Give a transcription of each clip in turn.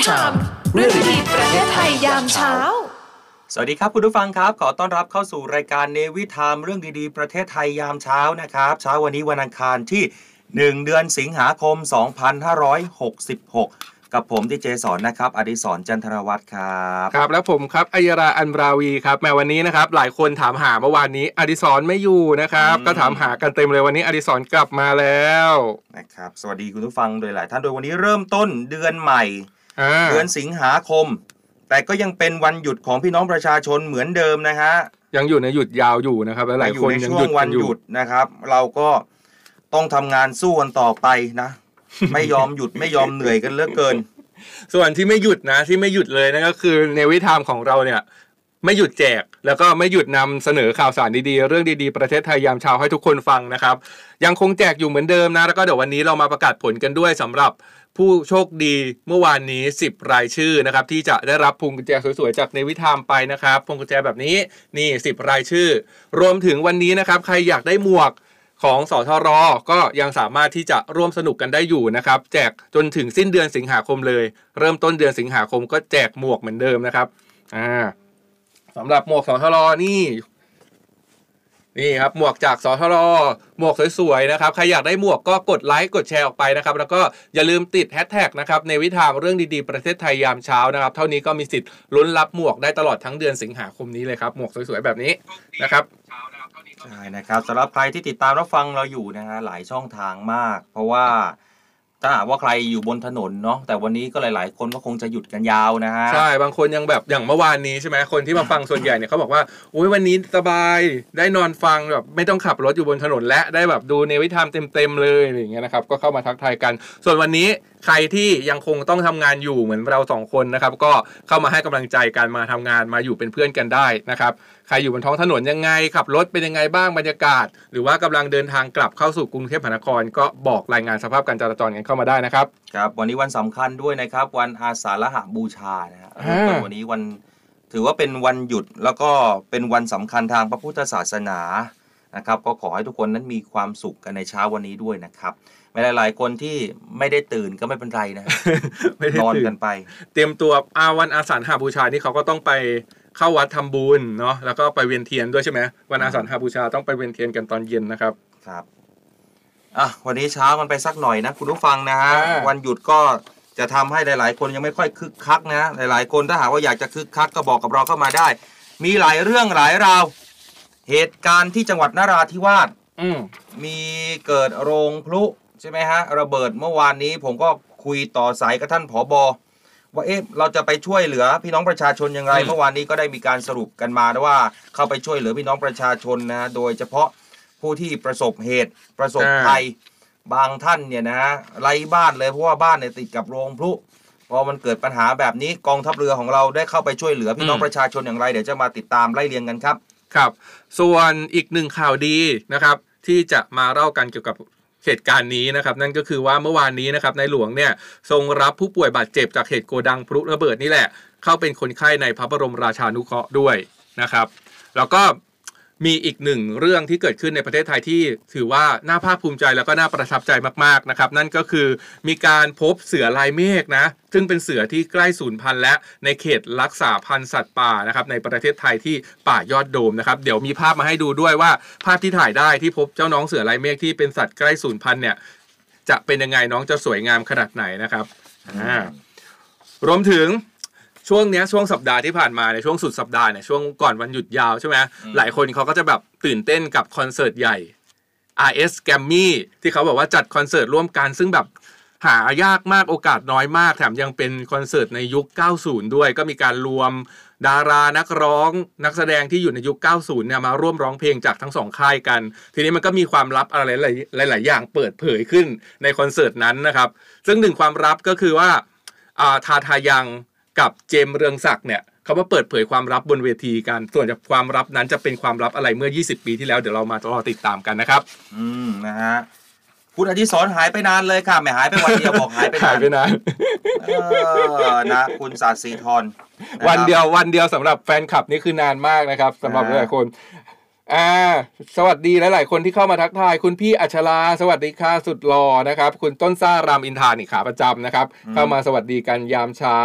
ในวิถามเรื่องดีๆประเทศไทยยามเช้า สวัสดีครับคุณผู้ฟังครับ ขอต้อนรับเข้าสู่รายการเนวิทามเรื่องดีๆ ประเทศไทยยามเช้านะครับ เช้าวันนี้วันอังคารที่ 1 เดือนสิงหาคม 2566กับผมที่เจสอนนะครับอดิศรจันทรวัตรครับครับ แล้วผมครับอัยราอันราวีครับแม้วันนี้นะครับ หลายคนถามหาเมื่อวานนี้อดิศรไม่อยู่นะครับ ก็ถามหากันเต็มเลยวันนี้อดิศรกลับมาแล้วนะครับ สวัสดีคุณผู้ฟังโดยหลายท่านโดยวันนี้เริ่มต้นเดือนใหม่อ่า เดือนสิงหาคม แต่ก็ยังเป็นวันหยุดของพี่น้องประชาชนเหมือนเดิมนะฮะยังอยู่ในหยุดยาวอยู่นะครับและหลายอยู่คนในยังช่วหยุงดวักันนอยู่หยุดนะครับ เราก็ต้องทำงานสู้กันต่อไปนะ ไม่ยอมหยุดไม่ยอมเหนื่อยกันเหลือเกิน ส่วนที่ไม่หยุดนะ ที่ไม่หยุดเลยนั่นก็คือในวิธามของเราเนี่ย ไม่หยุดแจก แล้วก็ไม่หยุดนำเสนอข่าวสารดีๆ เรื่องดีๆ ประเทศไทยยามเช้าให้ทุกคนฟังนะครับ ยังคงแจกอยู่เหมือนเดิมนะ แล้วก็เดี๋ยววันนี้เรามาประกาศผลกันด้วยสำหรับ ผู้โชคดีเมื่อวานนี้ 10 รายชื่อนะครับที่จะได้รับพวงกุญแจสวยๆจากในวิธามไปนะครับพวงกุญแจแบบนี้นี่ 10 รายชื่อ รวมถึงวันนี้นะครับใครอยากได้หมวกของสทรก็ยังสามารถที่จะร่วมสนุกกันได้อยู่นะครับ แจกจนถึงสิ้นเดือนสิงหาคมเลย เริ่มต้นเดือนสิงหาคมก็แจกหมวกเหมือนเดิมนะครับอ่าสำหรับหมวกสทรนี่ นี่ครับหมวกจากสทรหมวกสวยๆนะครับใครอยากได้หมวกก็กดไลค์กดแชร์ออกไปนะครับแล้วก็อย่าลืมติดแฮชแท็กนะครับในวิถามเรื่องดีๆประเทศไทยยามเช้านะครับ เท่านี้ก็มีสิทธิ์ลุ้นรับหมวกได้ตลอดทั้งเดือนสิงหาคมนี้เลยครับหมวกสวยๆแบบนี้นะครับใช่นะครับสำหรับใครที่ติดตามรับฟังเราอยู่นะฮะหลายช่องทางมาก เพราะว่า ถ้าหากว่าใครอยู่บนถนนเนาะแต่วันนี้ก็หลาย ๆ คนก็คงจะหยุดกันยาวนะฮะใช่บางคนยังแบบอย่างเมื่อวานนี้ใช่ไหมคนที่มาฟังส่วนใหญ่เนี่ยเขาบอกว่าอุ้ยวันนี้สบายได้นอนฟังแบบไม่ต้องขับรถอยู่บนถนนและได้แบบดูเนวิธามเต็ม ๆ เลยอย่างเงี้ยนะครับก็เข้ามาทักทายกัน ส่วนวันนี้ ใครที่ยังคงต้องทำงานอยู่เหมือนเราสองคนนะครับ ก็เข้ามาให้กำลังใจกันมาทำงานมาอยู่เป็นเพื่อนกันได้นะครับใครอยู่บนท้องถนนยังไงขับรถเป็นยังไงบ้างบรรยากาศ หรือว่ากำลังเดินทางกลับเข้าสู่กรุงเทพมหานคร ก็บอกรายงานสภาพการจราจรกันเข้ามาได้นะครับครับวันนี้วันสำคัญด้วยนะครับ วันอาสาฬหบูชานะฮะอ่าเริ่มต้นวันนี้วันถือว่าเป็นวันหยุดแล้วก็เป็นวันสำคัญทางพระพุทธศาสนานะครับ ก็ขอให้ทุกคนนั้นมีความสุขกันในเช้าวันนี้ด้วยนะครับ ไม่หลายๆคนที่ไม่ได้ตื่นก็ไม่เป็นไรนะไม่ได้นอนตื่กันไป เตรียมตัวอาวันอาสาฬหบูชานี่เขาก็ต้องไปเข้าวัดทำบุญเนาะแล้วก็ไปเวียนเทียนด้วยใช่ไหมวันอาสาฬหบูชาต้องไปเวียนเทียนกันตอนเย็นนะครับครับอะวันนี้เช้ากันไปสักหน่อยนะ คุณผู้ฟังนะฮะอ่าวันหยุดก็จะทำให้หลาย ๆ คนยังไม่ค่อยคึกคักนะ หลาย ๆ คนถ้าหากว่าอยากจะคึกคักก็บอกกับเราเข้ามาได้ มีหลายเรื่องหลายราว เหตุการณ์ที่จังหวัดนราธิวาสอืมมีเกิดโรงพลุ ใช่ไหมฮะระเบิดเมื่อวานนี้ผมก็คุยต่อสายกับท่านผอบอว่าเอ๊ะเราจะไปช่วยเหลือพี่น้องประชาชนอย่างไรอืมเมื่อวานนี้ก็ได้มีการสรุปกันมานะว่า เข้าไปช่วยเหลือพี่น้องประชาชนนะโดยเฉพาะผู้ที่ประสบเหตุประสบภัยบางท่านเนี่ยนะฮะไร้บ้านเลยเพราะว่าบ้านเนี่ยติดกับโรงพลุพอมันเกิดปัญหาแบบนี้กองทัพเรือของเราได้เข้าไปช่วยเหลือพี่น้องอืมประชาชนอย่างไรเดี๋ยวจะมาติดตามไล่เรียงกันครับครับ ส่วนอีกหนึ่งข่าวดีนะครับ ที่จะมาเล่ากันเกี่ยวกับ เหตุการณ์นี้นะครับ นั่นก็คือว่าเมื่อวานนี้นะครับในหลวงเนี่ยทรงรับผู้ป่วยบาดเจ็บจากเหตุโกดังพลุระเบิดนี่แหละ เข้าเป็นคนไข้ในพระบรมราชานุเคราะห์ด้วยนะครับ แล้วก็ มีอีกหนึ่งเรื่องที่เกิดขึ้นในประเทศไทยที่ถือว่าน่าภาคภูมิใจแล้วก็น่าประทับใจมากๆนะครับ นั่นก็คือมีการพบเสือลายเมฆนะซึ่งเป็นเสือที่ใกล้สูญพันธุ์และในเขตรักษาพันธุ์สัตว์ป่านะครับในประเทศไทยที่ป่ายอดโดมนะครับเดี๋ยวมีภาพมาให้ดูด้วยว่าภาพที่ถ่ายได้ที่พบเจ้าน้องเสือลายเมฆที่เป็นสัตว์ใกล้สูญพันธุ์เนี่ยจะเป็นยังไงน้องจะสวยงามขนาดไหนนะครับอ่ารวมถึง ช่วงเนี้ยช่วงสัปดาห์ที่ผ่านมาในช่วงสุดสัปดาห์เนี่ยช่วงก่อนวันหยุดยาวใช่ไหมอืมหลายคนเขาก็จะแบบตื่นเต้นกับคอนเสิร์ตใหญ่ RS g r a m m y ที่เขาบอกว่าจัดคอนเสิร์ตร่วมกันซึ่งแบบหายากมากโอกาสน้อยมากแถมยังเป็นคอนเสิร์ตในยุค 90 ด้วย ก็มีการรวมดารานักร้อง นักแสดงที่อยู่ในยุค 90 เนี่ยมาร่วมร้องเพลงจากทั้งสองค่ายกัน ทีนี้มันก็มีความลับอะไรหลายหลายๆอย่างเปิดเผยขึ้นในคอนเสิร์ตนั้นนะครับ ซึ่งหนึ่งความลับก็คือว่าอ่าทาทายัง กับเจมส์เรืองศักดิ์เนี่ยเขามาเปิดเผยความลับบนเวทีกันส่วนจากความลับนั้นจะเป็นความลับอะไรเมื่อ 20 ปีที่แล้วเดี๋ยวเรามารอติดตามกันนะครับ อืมนะฮะคุณอดิศรหายไปนานเลยค่ะไม่หายไปวันเดียวบอกหายไปหานายนไปนานเออนะคุณศาสีทรนะครับวันเดียววันเดียวสำหรับแฟนคลับนี่คือนานมากนะครับสำหรับอ่าหลายๆคนอ่าสวัสดีหลาย ๆ คนที่เข้ามาทักทาย คุณพี่อัชราสวัสดีค่ะสุดหล่อนะครับ คุณต้นซ่ารามอินทานี่ขาประจำนะครับ เข้ามาสวัสดีกันยามเช้า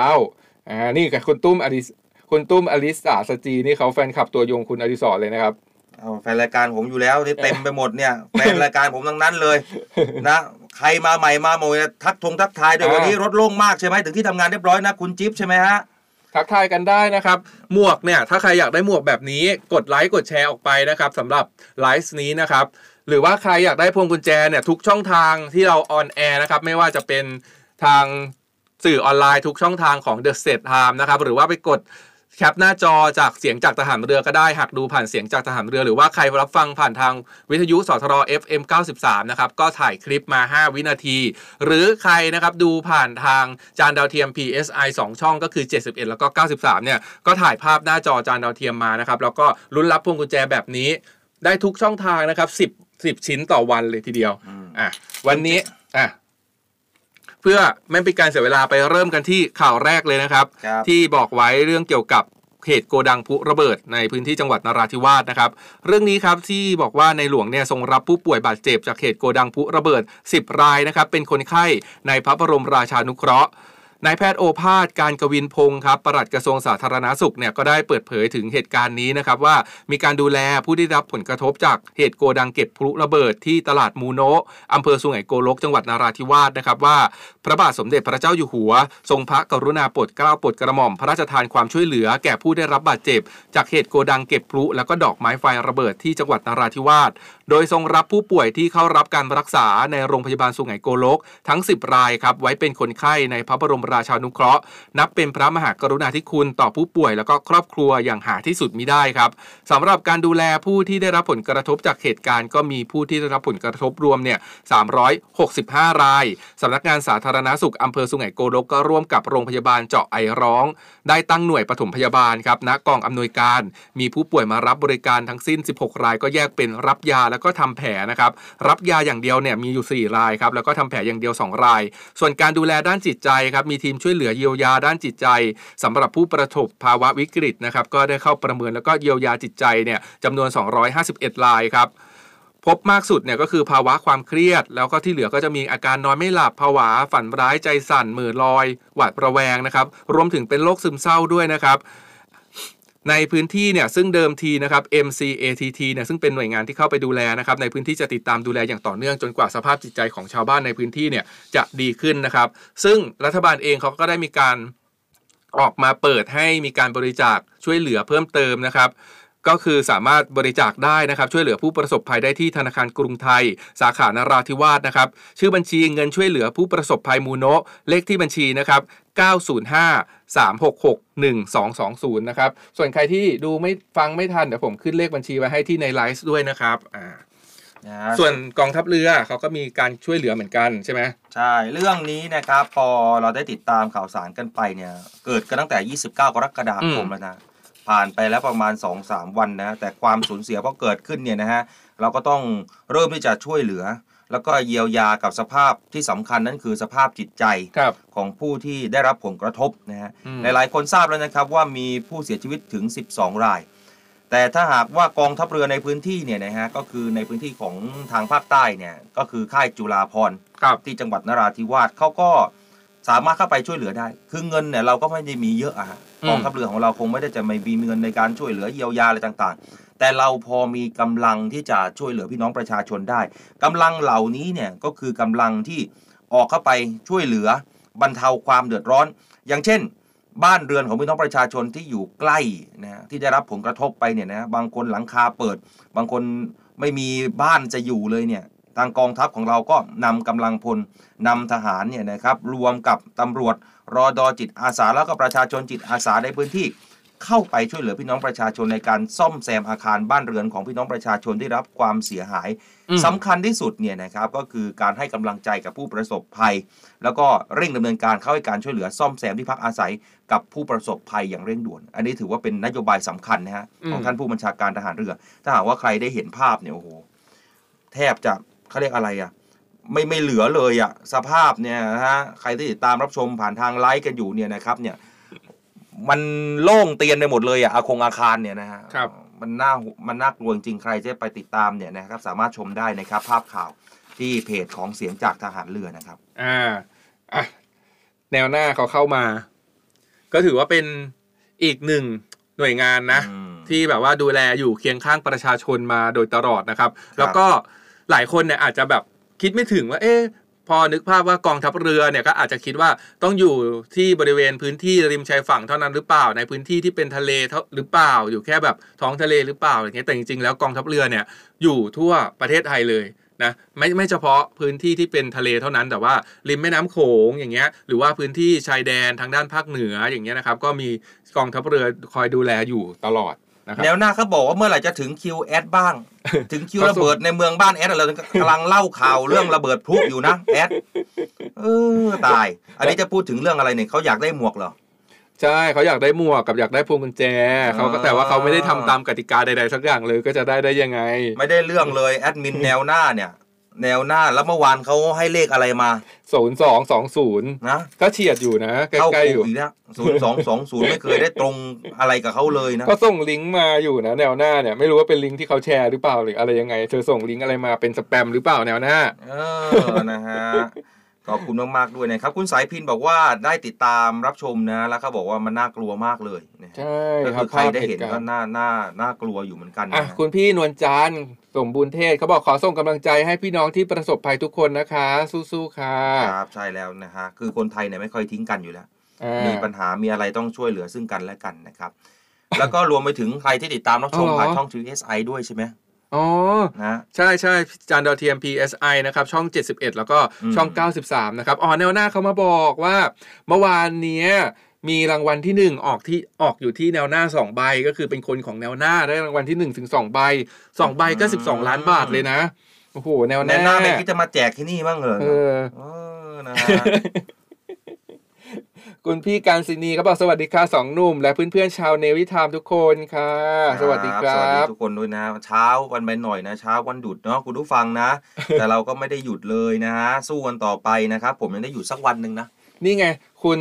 อ่านี่กับคุณตุ้มอดิสคุณตุ้มอลิสาสจีนี่เขาแฟนคลับตัวยงคุณอดิศรเลยนะครับเอาแฟนรายการผมอยู่แล้วที่เต็มไปหมดเนี่ยแฟนรายการผมทั้งนั้นเลย นะใครมาใหม่มาโมยทักทงทักทายด้วยอ่าวันนี้รถโล่งมากใช่ไหมถึงที่ทำงานเรียบร้อยนะคุณจิ๊บใช่ไหมฮะทักทายกันได้นะครับ หมวกเนี่ย ถ้าใครอยากได้หมวกแบบนี้กดไลค์กดแชร์ออกไปนะครับสำหรับไลฟ์นี้นะครับหรือว่าใครอยากได้พวงกุญแจเนี่ยทุกช่องทางที่เรา on air นะครับไม่ว่าจะเป็นทาง สื่อออนไลน์ทุกช่องทางของ Navy Time นะครับหรือว่าไปกด cap หน้าจอจากเสียงจากทหารเรือก็ได้หากดูผ่านเสียงจากทหารเรือ หรือว่าใครรับฟังผ่านทางวิทยุสทร FM 93 นะครับ ก็ถ่ายคลิปมา 5 วินาที หรือใครนะครับดูผ่านทางจานดาวเทียม PSI 2 ช่องก็คือ 71 แล้วก็ 93 เนี่ย ก็ถ่ายภาพหน้าจอจานดาวเทียมมานะครับ แล้วก็ลุ้นรับพวงกุญแจแบบนี้ ได้ทุกช่องทางนะครับ 10 10 ชิ้นต่อวันเลยทีเดียวอะวันนี้อะเพื่อไม่เป็นการเสียเวลาไปเริ่มกันที่ข่าวแรกเลยนะครับครับที่บอกไว้เรื่องเกี่ยวกับเหตุโกดังพลุระเบิดในพื้นที่จังหวัดนราธิวาสนะครับ เรื่องนี้ครับที่บอกว่าในหลวงเนี่ยทรงรับผู้ป่วยบาดเจ็บจากเหตุโกดังพลุระเบิด 10 รายนะครับเป็นคนไข้ในพระบรมราชานุเคราะห์ นายแพทย์โอภาสการกวินพงศ์ครับปลัดกระทรวงสาธารณาสุขเนี่ยก็ได้เปิดเผยถึงเหตุการณ์นี้นะครับว่ามีการดูแลผู้ได้รับผลกระทบจากเหตุโกดังเก็บพลุระเบิดที่ตลาดมูโนะอำเภอสุไหงโกลกจังหวัดนราธิวาสนะครับว่า พระบาทสมเด็จพระเจ้าอยู่หัว ทรงพระกรุณาโปรดเกล้าโปรดกระหม่อมพระราชทานความช่วยเหลือแก่ผู้ได้รับบาดเจ็บ จากเหตุโกดังเก็บพลุแล้วก็ดอกไม้ไฟระเบิดที่จังหวัดนราธิวาสโดยทรงรับผู้ป่วยที่เข้ารับการรักษาในโรงพยาบาลสุไหงโกลกทั้ง 10 รายครับไว้เป็นคนไข้ในพระบรมราชานุเคราะห์ นับเป็นพระมหากรุณาธิคุณต่อผู้ป่วยแล้วก็ครอบครัวอย่างหาที่สุดมิได้ครับสำหรับการดูแลผู้ที่ได้รับผลกระทบจากเหตุการณ์ก็มีผู้ที่ได้รับผลกระทบรวมเนี่ย365 รายสำนักงานสาธารณสุขอำเภอสุไหงโกลกก็ร่วมกับโรงพยาบาลเจาะไอร้อง ได้ตั้งหน่วยปฐมพยาบาลครับณกองอำนวยการ มีผู้ป่วยมารับบริการทั้งสิ้น 16 รายก็แยกเป็นรับยาแล้วก็ทำแผลนะครับ รับยาอย่างเดียวเนี่ยมีอยู่ 4 รายครับแล้วก็ทำแผลอย่างเดียว 2 ราย ส่วนการดูแลด้านจิตใจครับมีทีมช่วยเหลือเยียวยาด้านจิตใจสำหรับผู้ประสบภาวะวิกฤตนะครับก็ได้เข้าประเมินแล้วก็เยียวยาจิตใจเนี่ยจำนวน 251รายครับพบมากสุดเนี่ยก็คือภาวะความเครียด แล้วก็ที่เหลือก็จะมีอาการนอนไม่หลับภาวะฝันร้ายใจสั่นมือลอย หวาดระแวงนะครับ รวมถึงเป็นโรคซึมเศร้าด้วยนะครับ ในพื้นที่เนี่ยซึ่งเดิมทีนะครับ MCATT เนี่ยซึ่งเป็นหน่วยงานที่เข้าไปดูแลนะครับในพื้นที่จะติดตามดูแลอย่างต่อเนื่องจนกว่าสภาพจิตใจของชาวบ้านในพื้นที่เนี่ยจะดีขึ้นนะครับ ซึ่งรัฐบาลเองเขาก็ได้มีการออกมาเปิดให้มีการบริจาคช่วยเหลือเพิ่มเติมนะครับ ก็คือสามารถบริจาคได้นะครับ ช่วยเหลือผู้ประสบภัยได้ที่ธนาคารกรุงไทย สาขานราธิวาสนะครับ ชื่อบัญชีเงินช่วยเหลือผู้ประสบภัยมูโนะเลขที่บัญชีนะครับ 905 366 1220 นะครับ ส่วนใครที่ดูไม่ฟังไม่ทัน เดี๋ยวผมขึ้นเลขบัญชีไว้ให้ที่ในไลฟ์ด้วยนะครับอ่านะฮะส่วนกองทัพเรือเขาก็มีการช่วยเหลือเหมือนกันใช่ไหมใช่ เรื่องนี้นะครับพอเราได้ติดตามข่าวสารกันไปเนี่ย เกิดกันตั้งแต่ 29 กรกฎาคมแล้วนะ ผ่านไปแล้วประมาณ 2-3 วันนะแต่ความสูญเสียพอเกิดขึ้นเนี่ยนะฮะเราก็ต้องเริ่มที่จะช่วยเหลือ แล้วก็เยียวยากับสภาพที่สำคัญนั่นคือสภาพจิตใจครับของผู้ที่ได้รับผลกระทบนะฮะอืมหลายๆคนทราบแล้วนะครับว่ามีผู้เสียชีวิตถึง 12 ราย แต่ถ้าหากว่ากองทัพเรือในพื้นที่เนี่ยนะฮะก็คือในพื้นที่ของทางภาคใต้เนี่ยก็คือค่ายจุฬาภรณ์ครับที่จังหวัดนราธิวาสเขาก็ สามารถเข้าไปช่วยเหลือได้ คือเงินเนี่ยเราก็ไม่ได้มีเยอะอะฮะอืมกองทัพเรือของเราคงไม่ได้จะไม่มีเงินในการช่วยเหลือเยียวยาอะไรต่างๆ แต่เราพอมีกำลังที่จะช่วยเหลือพี่น้องประชาชนได้กำลังเหล่านี้เนี่ยก็คือกำลังที่ออกเข้าไปช่วยเหลือบรรเทาความเดือดร้อน อย่างเช่น บ้านเรือนของพี่น้องประชาชนที่อยู่ใกล้นะฮะที่ได้รับผลกระทบไปเนี่ยนะบางคนหลังคาเปิด บางคนไม่มีบ้านจะอยู่เลยเนี่ย ทางกองทัพของเราก็นำกำลังพลนำทหารเนี่ยนะครับรวมกับตำรวจรอดอจิตอาสาแล้วก็ประชาชนจิตอาสาในพื้นที่เข้าไปช่วยเหลือพี่น้องประชาชนในการซ่อมแซมอาคารบ้านเรือนของพี่น้องประชาชนที่รับความเสียหายอืมสำคัญที่สุดเนี่ยนะครับก็คือการให้กำลังใจกับผู้ประสบภัย แล้วก็เร่งดำเนินการเข้าให้การช่วยเหลือซ่อมแซมที่พักอาศัยกับผู้ประสบภัยอย่างเร่งด่วน อันนี้ถือว่าเป็นนโยบายสำคัญนะฮะของท่านผู้บัญชาการทหารเรือ ถ้าหากว่าใครได้เห็นภาพเนี่ยโอ้โหแทบจะ เขาเรียกอะไรอะไม่ไม่เหลือเลยอะสภาพเนี่ยนะฮะใครที่ติดตามรับชมผ่านทางไลฟ์กันอยู่เนี่ยนะครับเนี่ยมันโล่งเตียนไปหมดเลยอะอาคงอาคารเนี่ยนะฮะครับมันน่ามันน่ากลัวจริงๆใครจะไปติดตามเนี่ยนะครับสามารถชมได้นะครับ ภาพข่าวที่เพจของเสียงจากทหารเรือนะครับ อ่าอะแนวหน้าเขาเข้ามา ก็ถือว่าเป็นอีกหนึ่งหน่วยงานนะอืมที่แบบว่าดูแลอยู่เคียงข้างประชาชนมาโดยตลอดนะครับ แล้วก็ หลายคนเนี่ยอาจจะแบบคิดไม่ถึงว่า เอ๊ะพอนึกภาพว่ากองทัพเรือเนี่ยก็อาจจะคิดว่าต้องอยู่ที่บริเวณพื้นที่ริมชายฝั่งเท่านั้นหรือเปล่า ในพื้นที่ที่เป็นทะเลเท่าหรือเปล่า อยู่แค่แบบท้องทะเลหรือเปล่าอย่างเงี้ยแต่จริงๆแล้วกองทัพเรือเนี่ยอยู่ทั่วประเทศไทยเลยนะไม่ไม่เฉพาะพื้นที่ที่เป็นทะเลเท่านั้น แต่ว่าริมแม่น้ำโขงอย่างเงี้ยหรือว่าพื้นที่ชายแดนทางด้านภาคเหนืออย่างเงี้ยนะครับก็มีกองทัพเรือคอยดูแลอยู่ตลอด นะครับแนวหน้าเขาบอกว่าเมื่อไหร่จะถึงคิวแอดบ้าง ถึงคิวระเบิดในเมืองบ้านแอดเรากำลังเล่าข่าวเรื่องระเบิดพลุอยู่นะแอดเออตาย อันนี้จะพูดถึงเรื่องอะไรเนี่ยเขาอยากได้หมวกเหรอใช่เขาอยากได้หมวกกับอยากได้พวงกุญแจเขาก็อ่าแต่ว่าเขาไม่ได้ทำตามกติกาใดๆสักอย่างเลยก็จะได้ได้ยังไง ไม่ได้เรื่องเลยแอดมินแนวหน้าเนี่ย แนวหน้าแล้วเมื่อวานเขาให้เลขอะไรมาศูนย์สองสองศูนย์นะก็เฉียดอยู่นะใกเข้าล้ๆอคุยู่กอีกแล้วศูนย์สองสองศูนย์ไม่เคยได้ตรงอะไรกับเขาเลยนะ ก็ส่งลิงก์มาอยู่นะแนวหน้าเนี่ยไม่รู้ว่าเป็นลิงก์ที่เขาแชร์หรือเปล่าหรืออะไรยังไง เธอส่งลิงก์อะไรมาเป็นสแปมหรือเปล่าแนวหน้า เออนะฮะ ขอบคุณมาก ๆ ด้วยนะครับ คุณสายพินบอกว่าได้ติดตามรับชมนะ แล้วเขาบอกว่ามันน่ากลัวมากเลยนะฮะใช่ก็ครัคืบอใครภาพได้เหเห็นตุการก็ณ์น่าน่าน่ากลัวอยู่เหมือนกันอะนะคุณพี่นวลจันทร์สมบูรณ์เทศเขาบอกขอส่งกำลังใจให้พี่น้องที่ประสบภัยทุกคนนะคะ สู้ๆค่ะครับใช่แล้วนะฮะคือคนไทยเนี่ยไม่ค่อยทิ้งกันอยู่แล้วอ่ามีปัญหามีอะไรต้องช่วยเหลือซึ่งกันและกันนะครับ แล้วก็รวมไปถึงใครที่ติดตามรับชมอ๋อเหรอผ่านช่อง TSI ด้วยใช่ไหม อ๋อ นะใช่ใช่จานดาวเทียม PSI นะครับ ช่อง 71 แล้วก็ช่องอืม93 นะครับอ๋อแนวหน้าเขามาบอกว่า เมื่อวานเนี้ยมีรางวัลที่ 1 ออกที่ออกอยู่ที่แนวหน้า 2 ใบก็คือเป็นคนของแนวหน้าได้รางวัลที่1ถึง2ใบ2ใบก็12 ล้านบาทเลยนะโอ้โหแนวหแนน้า วหน้าไม่คิดจะมาแจกที่นี่บ้างเหรอเออ เออนะฮะ คุณพี่การศินีเขาบอกสวัสดีค่ะสองหนุ่ม และเพื่อนๆชาวเนวิทามทุกคนค่ะ สวัสดีคสรัวัสดีบทุกคนด้วยนะ เช้าวันไปหน่อยนะเช้าวันหยุดเนาะคุณผู้ฟังนะ แต่เราก็ไม่ได้หยุดเลยนะฮะสู้กันต่อไปนะครับ ผมยังได้หยุดสักวันหนึ่งนะ นี่ไง คุณ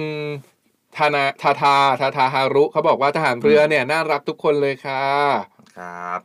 ธานาทาทาทาทาฮารุเขาบอกว่าทหารเรือเนี่ยน่ารักทุกคนเลยค่ะ ครับ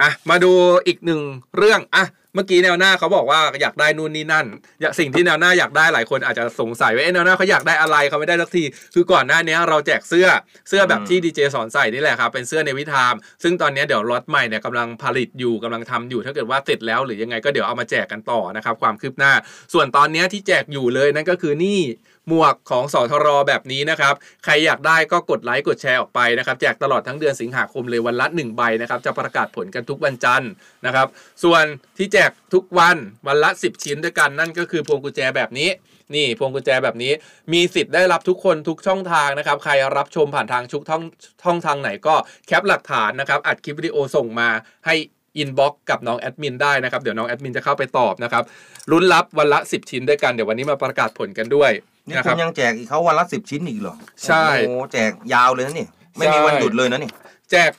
อะมาดูอีกหนึ่งเรื่องอะ เมื่อกี้แนวหน้าเขาบอกว่าอยากได้นู่นนี่นั่นอยากสิ่งที่แนวหน้าอยากได้หลายคนอาจจะสงสัยว่าเอ๊ะแนวหน้าเขาอยากได้อะไรเขาไม่ได้สักที คือก่อนหน้านี้เราแจกเสื้อเสื้อแบบอืมที่ดีเจสอนใส่นี่แหละครับเป็นเสื้อในวิธามซึ่งตอนนี้เดี๋ยวล็อตใหม่เนี่ยกำลังผลิตอยู่กำลังทำอยู่ถ้าเกิดว่าเสร็จแล้วหรือยังไงก็เดี๋ยวเอามาแจกกันต่อนะครับความคืบหน้า ส่วนตอนนี้ที่แจกอยู่เลยนั่นก็คือนี่หมวกของสทรแบบนี้นะครับใครอยากได้ก็กดไลค์กดแชร์ออกไปนะครับแจกตลอดทั้งเดือนสิงหาคมเลยวันละ1ใบนะครับจะประกาศผลกันทุกวันจันทร์นะครับส่วนที่แจกทุกวันวันละ 10 ชิ้นด้วยกันนั่นก็คือพวงกุญแจแบบนี้ นี่พวงกุญแจแบบนี้มีสิทธิ์ได้รับทุกคนทุกช่องทางนะครับ ใครรับชมผ่านทางชุกท่องช่องทางไหนก็ cap หลักฐานนะครับ อัดคลิปวิดีโอส่งมาให้ inbox กับน้องแอดมินได้นะครับ เดี๋ยวน้องแอดมินจะเข้าไปตอบนะครับลุ้นรับวันละ 10 ชิ้นด้วยกันเดี๋ยววันนี้มาประกาศผลกันด้วยนี่นะคคุรับ ณยังแจกอีกเขาวันละสิบชิ้นอีกเหรอใช่ โอ้โหแจกยาวเลยนะนี่ไม่มีใช่วันหยุดเลยนะนี่ แจก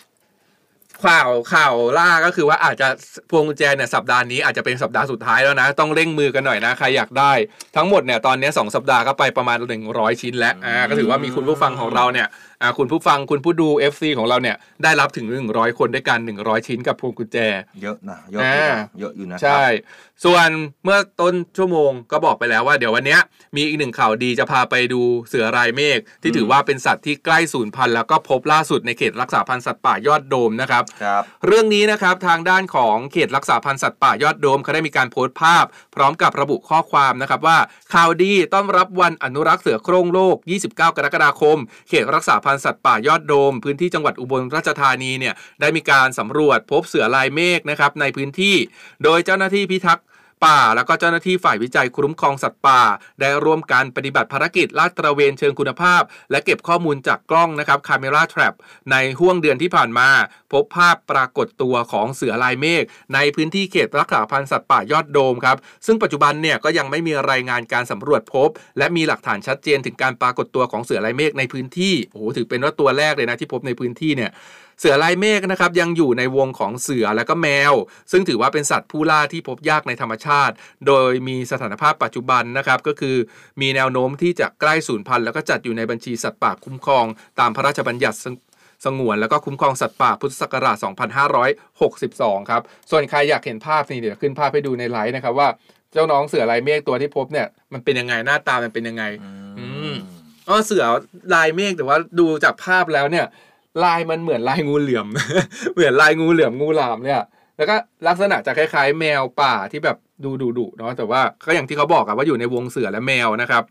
ข่าวข่าวล่าก็คือว่าอาจจะพวงกุญแจเนี่ยสัปดาห์นี้อาจจะเป็นสัปดาห์สุดท้ายแล้วนะ ต้องเร่งมือกันหน่อยนะใครอยากได้ทั้งหมดเนี่ยตอนนี้สองสัปดาห์ก็ไปประมาณหนึ่งร้อยชิ้นแล้วอ่าก็ถือว่ามีคุณผู้ฟังของเราเนี่ย คุณผู้ฟังคุณผู้ดู FC ของเราเนี่ยได้รับถึง 100 คนด้วยกัน 100 ชิ้นกับพวงกุญแจ เยอะนะเยอะอยู่อ่านะเยอะอยู่นะคใช่รับส่วนเมื่อต้นชั่วโมงก็บอกไปแล้วว่าเดี๋ยววันเนี้ยมีอีกหนึ่งข่าวดีจะพาไปดูเสือรายเมฆที่ถือว่าเป็นสัตว์ที่ใกล้สูญพันธุ์แล้วก็พบล่าสุดในเขตรักษาพันธุ์สัตว์ป่ายอดโดมนะครับครับเรื่องนี้นะครับทางด้านของเขตรักษาพันธุ์สัตว์ป่ายอดโดมเขาได้มีการโพสต์ภาพ พร้อมกับระบุข้อความนะครับว่าข่าวดีต้อนรับวันอนุรักษ์เสือโคร่งโลก 29 กรกฎาคม เขตรักษาพันธุ์พันธ์สัตว์ป่ายอดโดม พื้นที่จังหวัดอุบลราชธานีเนี่ยได้มีการสำรวจพบเสือลายเมฆนะครับในพื้นที่ โดยเจ้าหน้าที่พิทักษ์ ป่า แล้วก็เจ้าหน้าที่ฝ่ายวิจัยคุ้มครองสัตว์ป่า ได้ร่วมกันปฏิบัติภารกิจลาดตระเวนเชิงคุณภาพ และเก็บข้อมูลจากกล้องนะครับ Camera Trap ในห่วงเดือนที่ผ่านมา พบภาพปรากฏตัวของเสือลายเมฆในพื้นที่เขตรักษาพันธุ์สัตว์ป่ายอดโดมครับ ซึ่งปัจจุบันเนี่ยก็ยังไม่มีรายงานการสำรวจพบ และมีหลักฐานชัดเจนถึงการปรากฏตัวของเสือลายเมฆในพื้นที่ โอ้โห ถือเป็นว่าตัวแรกเลยนะที่พบในพื้นที่เนี่ย เสือลายเมฆนะครับยังอยู่ในวงของเสือและก็แมว ซึ่งถือว่าเป็นสัตว์ผู้ล่าที่พบยากในธรรมชาติ โดยมีสถานภาพปัจจุบันนะครับก็คือมีแนวโน้มที่จะใกล้สูญพันธุ์แล้วก็จัดอยู่ในบัญชีสัตว์ป่าคุ้มครอง ตามพระราชบัญญัติสงวนแล้วก็คุ้มครองสัตว์ป่าพุทธศักราช 2562 ครับ ส่วนใครอยากเห็นภาพนี่เดี๋ยวขึ้นภาพให้ดูในไลฟ์นะครับว่าเจ้าน้องเสือลายเมฆตัวที่พบเนี่ยมันเป็นยังไงหน้าตามันเป็นยังไง อืมอ๋อเสือลายเมฆแต่ว่าดูจากภาพแล้วเนี่ย ลายมันเหมือนลายงูเหลือม เหมือนลายงูเหลือมงูหลามเนี่ยแล้วก็ลักษณะจะคล้าย ๆ แมวป่าที่แบบดูดุดุๆเนาะแต่ว่าก็อย่างที่เขาบอกอะว่าอยู่ในวงเสือและแมวนะครับ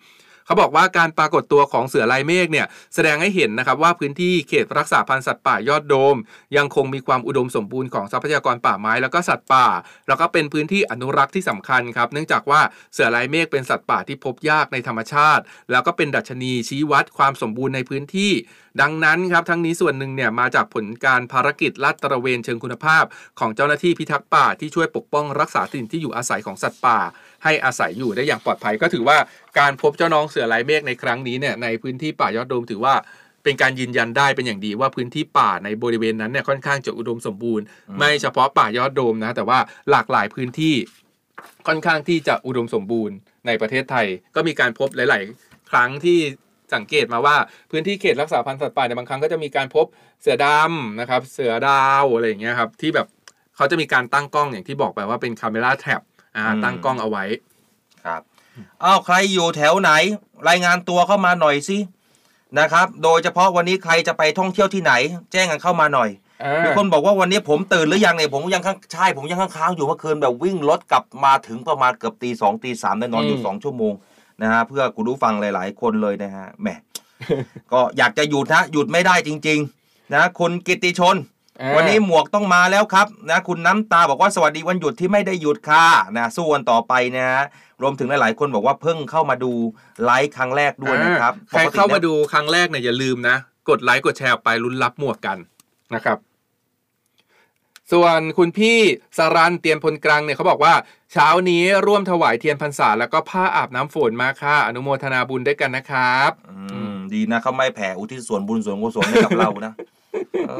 เขาบอกว่าการปรากฏตัวของเสือลายเมฆเนี่ยแสดงให้เห็นนะครับว่าพื้นที่เขตรักษาพันธุ์สัตว์ป่ายอดโดม ยังคงมีความอุดมสมบูรณ์ของทรัพยากรป่าไม้แล้วก็สัตว์ป่า แล้วก็เป็นพื้นที่อนุรักษ์ที่สำคัญครับ เนื่องจากว่าเสือลายเมฆเป็นสัตว์ป่าที่พบยากในธรรมชาติ แล้วก็เป็นดัชนีชี้วัดความสมบูรณ์ในพื้นที่ ดังนั้นครับทั้งนี้ส่วนหนึ่งเนี่ยมาจากผลการภารกิจลาดตระเวนเชิงคุณภาพ ของเจ้าหน้าที่พิทักษ์ป่าที่ช่วยปกป้องรักษาถิ่นที่อยู่อาศัยของสัตว์ป่า ให้อาศัยอยู่ได้อย่างปลอดภัย ก็ถือว่าการพบเจ้าน้องเสือลายเมฆในครั้งนี้เนี่ยในพื้นที่ป่ายอดโดมถือว่าเป็นการยืนยันได้เป็นอย่างดีว่าพื้นที่ป่าในบริเวณนั้นเนี่ยค่อนข้างจะอุดมสมบูรณ์ ไม่เฉพาะป่ายอดโดมนะ แต่ว่าหลากหลายพื้นที่ค่อนข้างที่จะอุดมสมบูรณ์ในประเทศไทย ก็มีการพบหลาย ๆ ครั้งที่สังเกตมาว่าพื้นที่เขตรักษาพันธุ์สัตว์ป่าในยบางครั้งก็จะมีการพบเสือดำนะครับ เสือดาวอะไรอย่างเงี้ยครับที่แบบเขาจะมีการตั้งกล้องอย่างที่บอกไปว่าเป็นคาเมราแท็บ อ่าอืมตั้งกล้องเอาไว้ครับอ้าวใครอยู่แถวไหน รายงานตัวเข้ามาหน่อยสินะครับ โดยเฉพาะวันนี้ใครจะไปท่องเที่ยวที่ไหน แจ้งกันเข้ามาหน่อยมีคนบอกว่าวันนี้ผมตื่นหรือยังเนี่ยผมยังข้างใช่ผมยังค้างๆอยู่เมื่อคืนแบบวิ่งรถกลับมาถึงประมาณเกือบตีสองตีสามได้นอนอยู่อืมสองชั่วโมงนะฮะเพื่อคุณรู้ฟังหลาย ๆ คนเลยนะฮะแหมก็อยากจะหยุดนะหยุดไม่ได้จริง ๆ นะคุณกิตติชนอ่า วันนี้หมวกต้องมาแล้วครับนะคุณน้ำตาบอกว่าสวัสดีวันหยุดที่ไม่ได้หยุดค่ะนะสู้วันต่อไปนะฮะรวมถึงหลายๆคนบอกว่าเพิ่งเข้ามาดูไลฟ์ครั้งแรกด้วยนะครับอ่าใครเข้ามาปกตินี่ยดูครั้งแรกเนี่ยอย่าลืมนะกดไลค์กดแชร์ออกไปลุ้นรับหมวกกันนะครับ ส่วนคุณพี่สารันเตียนพลกลางเนี่ยเขาบอกว่า เช้านี้ร่วมถวายเทียนพรรษาแล้วก็ผ้าอาบน้ำฝนมาค่ะ อนุโมทนาบุญด้วยกันนะครับ อืมดีนะเขาไม่แผ่อุทิศส่วนบุญส่วนกุศลให้กับเรานะ เอ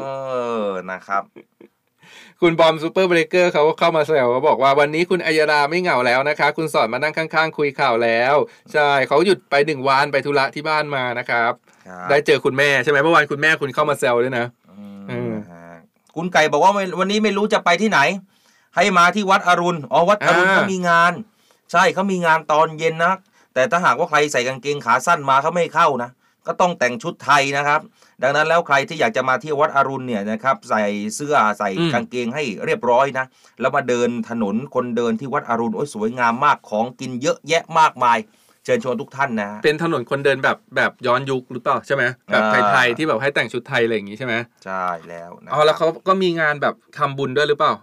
อนะครับ คุณบอมซูเปอร์เบรกเกอร์เขาก็เข้ามาแซวเขาบอกว่าวันนี้คุณอัยราไม่เหงาแล้วนะคะ คุณสอนมานั่งข้าง ๆ คุยข่าวแล้ว ใช่เขาหยุดไปหนึ่งวันไปธุระที่บ้านมานะครับ ครับได้เจอคุณแม่ใช่ไหมเมื่อวานคุณแม่คุณเข้ามาแซวด้วยนะ อืมเออ นะฮะคุณไก่บอกว่าไม่วันนี้ไม่รู้จะไปที่ไหน ให้มาที่วัดอรุณอ๋อวัดอรุณอ่า เขามีงาน ใช่เขามีงานตอนเย็นนะแต่ถ้าหากว่าใครใส่กางเกงขาสั้นมาเขาไม่เข้านะก็ต้องแต่งชุดไทยนะครับ ดังนั้นแล้วใครที่อยากจะมาเที่ยววัดอรุณเนี่ยนะครับใส่เสื้อใส่อืมกางเกงให้เรียบร้อยนะแล้วมาเดินถนนคนเดินที่วัดอรุณโอ้ยสวยงามมากของกินเยอะแยะมากมายเชิญชวนทุกท่านนะ เป็นถนนคนเดินแบบแบบย้อนยุคหรือเปล่าใช่ไหมแบบอ่าไทยๆที่แบบให้แต่งชุดไทยอะไรอย่างงี้ใช่ไหมใช่แล้วนะอ๋อแล้วเขาก็มีงานแบบทำบุญด้วยหรือเปล่า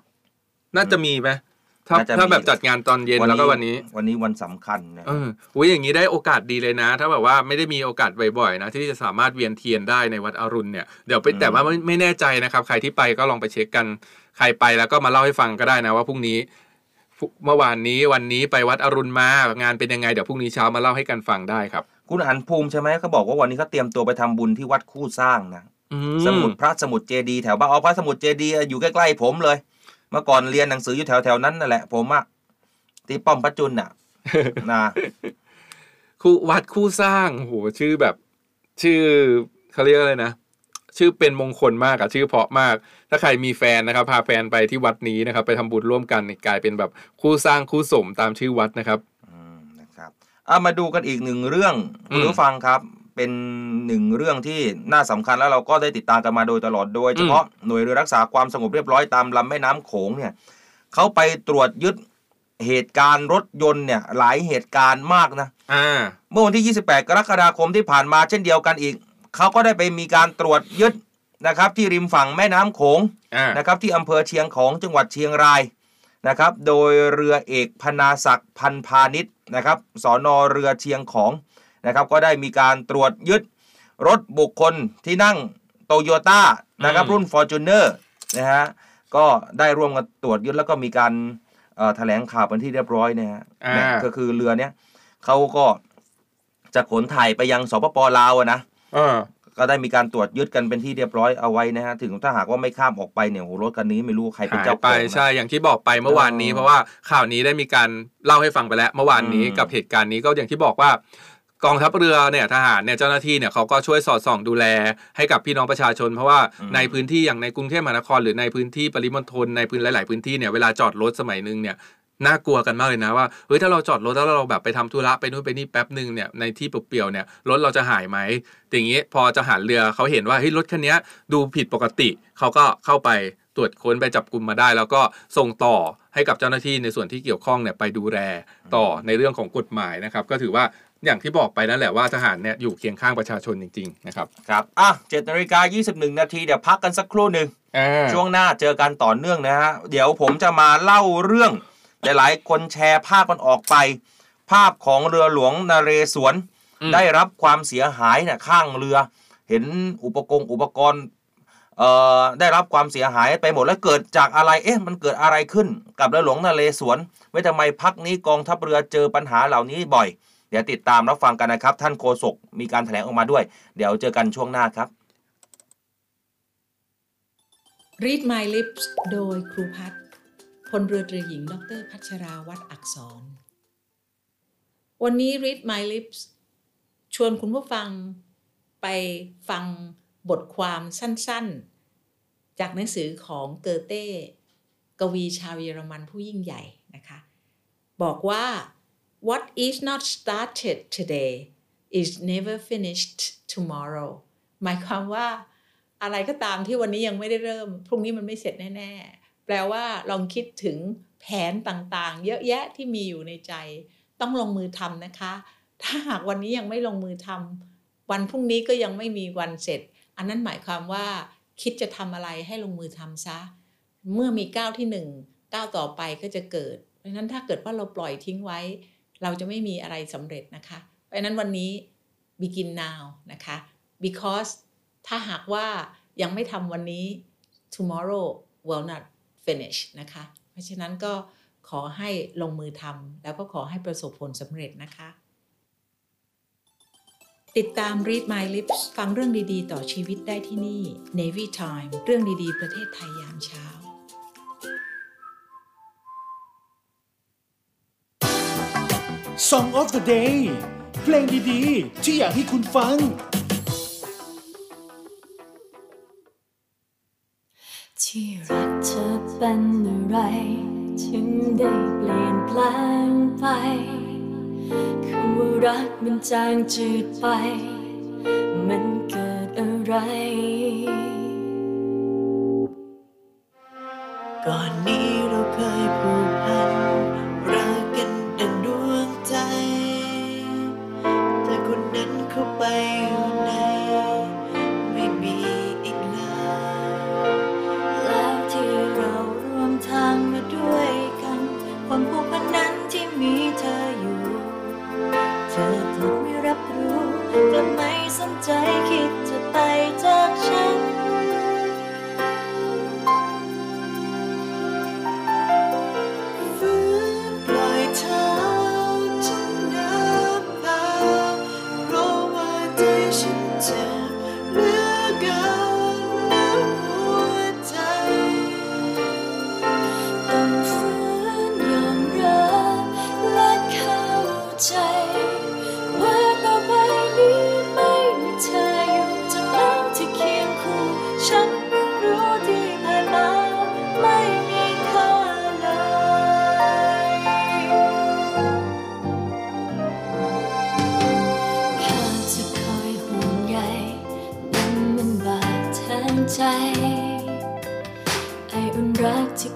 น่าจะมีไหม ถ้าน่าจะมีถ้าแบบจัดงานตอนเย็นแล้วก็วันนี้ วันนี้วันสำคัญนะ เอออุ้ยอย่างนี้ได้โอกาสดีเลยนะ ถ้าแบบว่าไม่ได้มีโอกาสบ่อยๆนะที่จะสามารถเวียนเทียนได้ในวัดอรุณเนี่ยเดี๋ยวไปแต่ว่าไม่ไม่แน่ใจนะครับ ใครที่ไปก็ลองไปเช็คกันใครไปแล้วก็มาเล่าให้ฟังก็ได้นะว่าพรุ่งนี้พรุ่งเมื่อวานนี้วันนี้ไปวัดอรุณมางานเป็นยังไงเดี๋ยวพรุ่งนี้เช้ามาเล่าให้กันฟังได้ครับคุณอันภูมิใช่ไหมเขาบอกว่าวันนี้เขาเตรียมตัวไปทำบุญที่วัดคู่สร้างนะอืสมุดพระสมุดเจดีย์แถวบ้านเอาพระสมุดเจดีย์อยู่ใกล้ๆผมเลย เมื่อก่อนเรียนหนังสืออยู่แถวๆนั้นนั่นแหละผมอะที่ป้อมพระจุลน่ะนะคู่วัดคู่สร้างโอ้โหชื่อแบบ ชื่อเขาเรียกอะไรนะชื่อเป็นมงคลมากอะชื่อเพราะมาก ถ้าใครมีแฟนนะครับ พาแฟนไปที่วัดนี้นะครับ ไปทำบุญร่วมกันเนี่ยกลายเป็นแบบคู่สร้างคู่สมตามชื่อวัดนะครับอืมนะครับเอามาดูกันอีกหนึ่งเรื่องอืมคุณผู้ฟังครับ เป็นหนึ่งเรื่องที่น่าสำคัญแล้วเราก็ได้ติดตามกันมาโดยตลอดโดยเฉพาะหน่วยเรือรักษาความสงบเรียบร้อยตามลำแม่น้ำโขงเนี่ยเขาไปตรวจยึดเหตุการณ์รถยนต์เนี่ยหลายเหตุการณ์มากนะอ่าเมื่อวันที่ 28 กรกฎาคมที่ผ่านมาเช่นเดียวกันอีก เขาก็ได้ไปมีการตรวจยึดนะครับ ที่ริมฝั่งแม่น้ำโขงอ่านะครับที่อำเภอเชียงของจังหวัดเชียงรายนะครับ โดยเรือเอกพนาศักดิ์พันพาณิชย์นะครับสอนอเรือเชียงของ นะครับก็ได้มีการตรวจยึดรถบุคคลที่นั่งโตโยต้านะครับอืมรุ่น f o r t u n e r นะฮะก็ได้ร่วมกันตรวจยึดแล้วก็มีการเอ่อแถลงข่าวเป็นที่เรียบร้อยนะฮะอ่าเนี่ยก็คือเรือเนี้ยเขาก็จะขนถ่ายไปยังสปปลาวอะนะเออก็ได้มีการตรวจยึดกันเป็นที่เรียบร้อยเอาไว้นะฮะถึงถ้าหากว่าไม่ข้ามออกไปเนี่ยโหรถคันนี้ไม่รู้ใครเป็นหายเจ้าขไปองนะใช่อย่างที่บอกไปเมื่อวานนี้เออเพราะว่าข่าวนี้ได้มีการเล่าให้ฟังไปแล้ว เมื่อวานนี้อืมกับเหตุการณ์นี้ก็อย่างที่บอกว่า กองทัพเรือเนี่ยทหารเนี่ยเจ้าหน้าที่เนี่ยเขาก็ช่วยสอดส่องดูแลให้กับพี่น้องประชาชน เพราะว่าอืมในพื้นที่อย่างในกรุงเทพมหานครหรือในพื้นที่ปริมณฑลในพื้นหลาย ๆ พื้นที่เนี่ยเวลาจอดรถสมัยหนึงเนี่ยน่ากลัวกันมากเลยนะว่าเฮ้ยถ้าเราจอดรถแล้วเราแบบไปทำธุระไปนู่นไปนี่แป๊บหนึ่งเนี่ยในที่เปลี่ยวๆเนี่ยรถเราจะหายไหมแต่อย่างนี้พอจะหารเรือเขาเห็นว่าเฮ้ยรถคันเนี้ยดูผิดปกติเขาก็เข้าไปตรวจค้นไปจับกลุ่มมาได้ แล้วก็ส่งต่อให้กับเจ้าหน้าที่ในส่วนที่เกี่ยวข้องเนี่ยไปดูแลต่อในเรื่องของกฎหมายนะครับ ก็ถือว่า อย่างที่บอกไปนั่นแหละว่าทหารเนี่ยอยู่เคียงข้างประชาชนจริงๆนะครับครับอะเจ็ดนาฬิกายี่สิบหนึ่งนาทีเดี๋ยวพักกันสักครู่หนึ่งช่วงหน้าเจอกันต่อเนื่องนะฮะเดี๋ยวผมจะมาเล่าเรื่อง หลายๆ คนแชร์ภาพมันออกไป ภาพของเรือหลวงนาเรศวรอืมได้รับความเสียหายเนี่ยข้างเรือ เห็นอุปกรณ์อุปกรณ์เอ่อได้รับความเสียหายไปหมดแล้วเกิดจากอะไรเอ๊ะมันเกิดอะไรขึ้น กับเรือหลวงนาเรศวรไว้ทำไมพักนี้กองทัพเรือเจอปัญหาเหล่านี้บ่อย เดี๋ยวติดตามรับฟังกันนะครับ ท่านโฆษกมีการแถลงออกมาด้วย เดี๋ยวเจอกันช่วงหน้าครับ Read My Lips โดยครูพัฒน์พลเรือตรีหญิง ดรพัชราวัฒน์อักษร วันนี้ Read My Lips ชวนคุณผู้ฟังไปฟังบทความสั้นๆ จากหนังสือของเกอเต้กวีชาวเยอรมันผู้ยิ่งใหญ่นะคะ บอกว่า what is not started today is never finished tomorrow หมายความว่าอะไรก็ตามที่วันนี้ยังไม่ได้เริ่ม พรุ่งนี้มันไม่เสร็จแน่ ๆ แปลว่าลองคิดถึงแผนต่างๆ เยอะแยะที่มีอยู่ในใจ ต้องลงมือทำนะคะ ถ้าหากวันนี้ยังไม่ลงมือทำวันพรุ่งนี้ก็ยังไม่มีวันเสร็จ อันนั้นหมายความว่า คิดจะทำอะไรให้ลงมือทำซะ เมื่อมีก้าวที่หนึ่งก้าวต่อไปก็จะเกิด เพราะฉะนั้นถ้าเกิดว่าเราปล่อยทิ้งไว้ เราจะไม่มีอะไรสำเร็จนะคะ เพราะนั้นวันนี้ begin now นะคะ because ถ้าหากว่ายังไม่ทำวันนี้ tomorrow will not finish นะคะ เพราะฉะนั้นก็ขอให้ลงมือทำแล้วก็ขอให้ประสบผลสำเร็จนะคะ ติดตาม Read My Lips ฟังเรื่องดีๆ ต่อชีวิตได้ที่นี่ Navy Time เรื่องดีๆ ประเทศไทยยามเช้า Song of the Day เพลงดีๆ ที่อยากให้คุณฟัง ที่รักเธอเป็นอะไร ถึงได้เปลี่ยนแปลงไปคำว่ารักมันจางจืดไป มันเกิดอะไร ก่อนนี้เราเคยผูกพัน ใจ ไออุ่นรักที่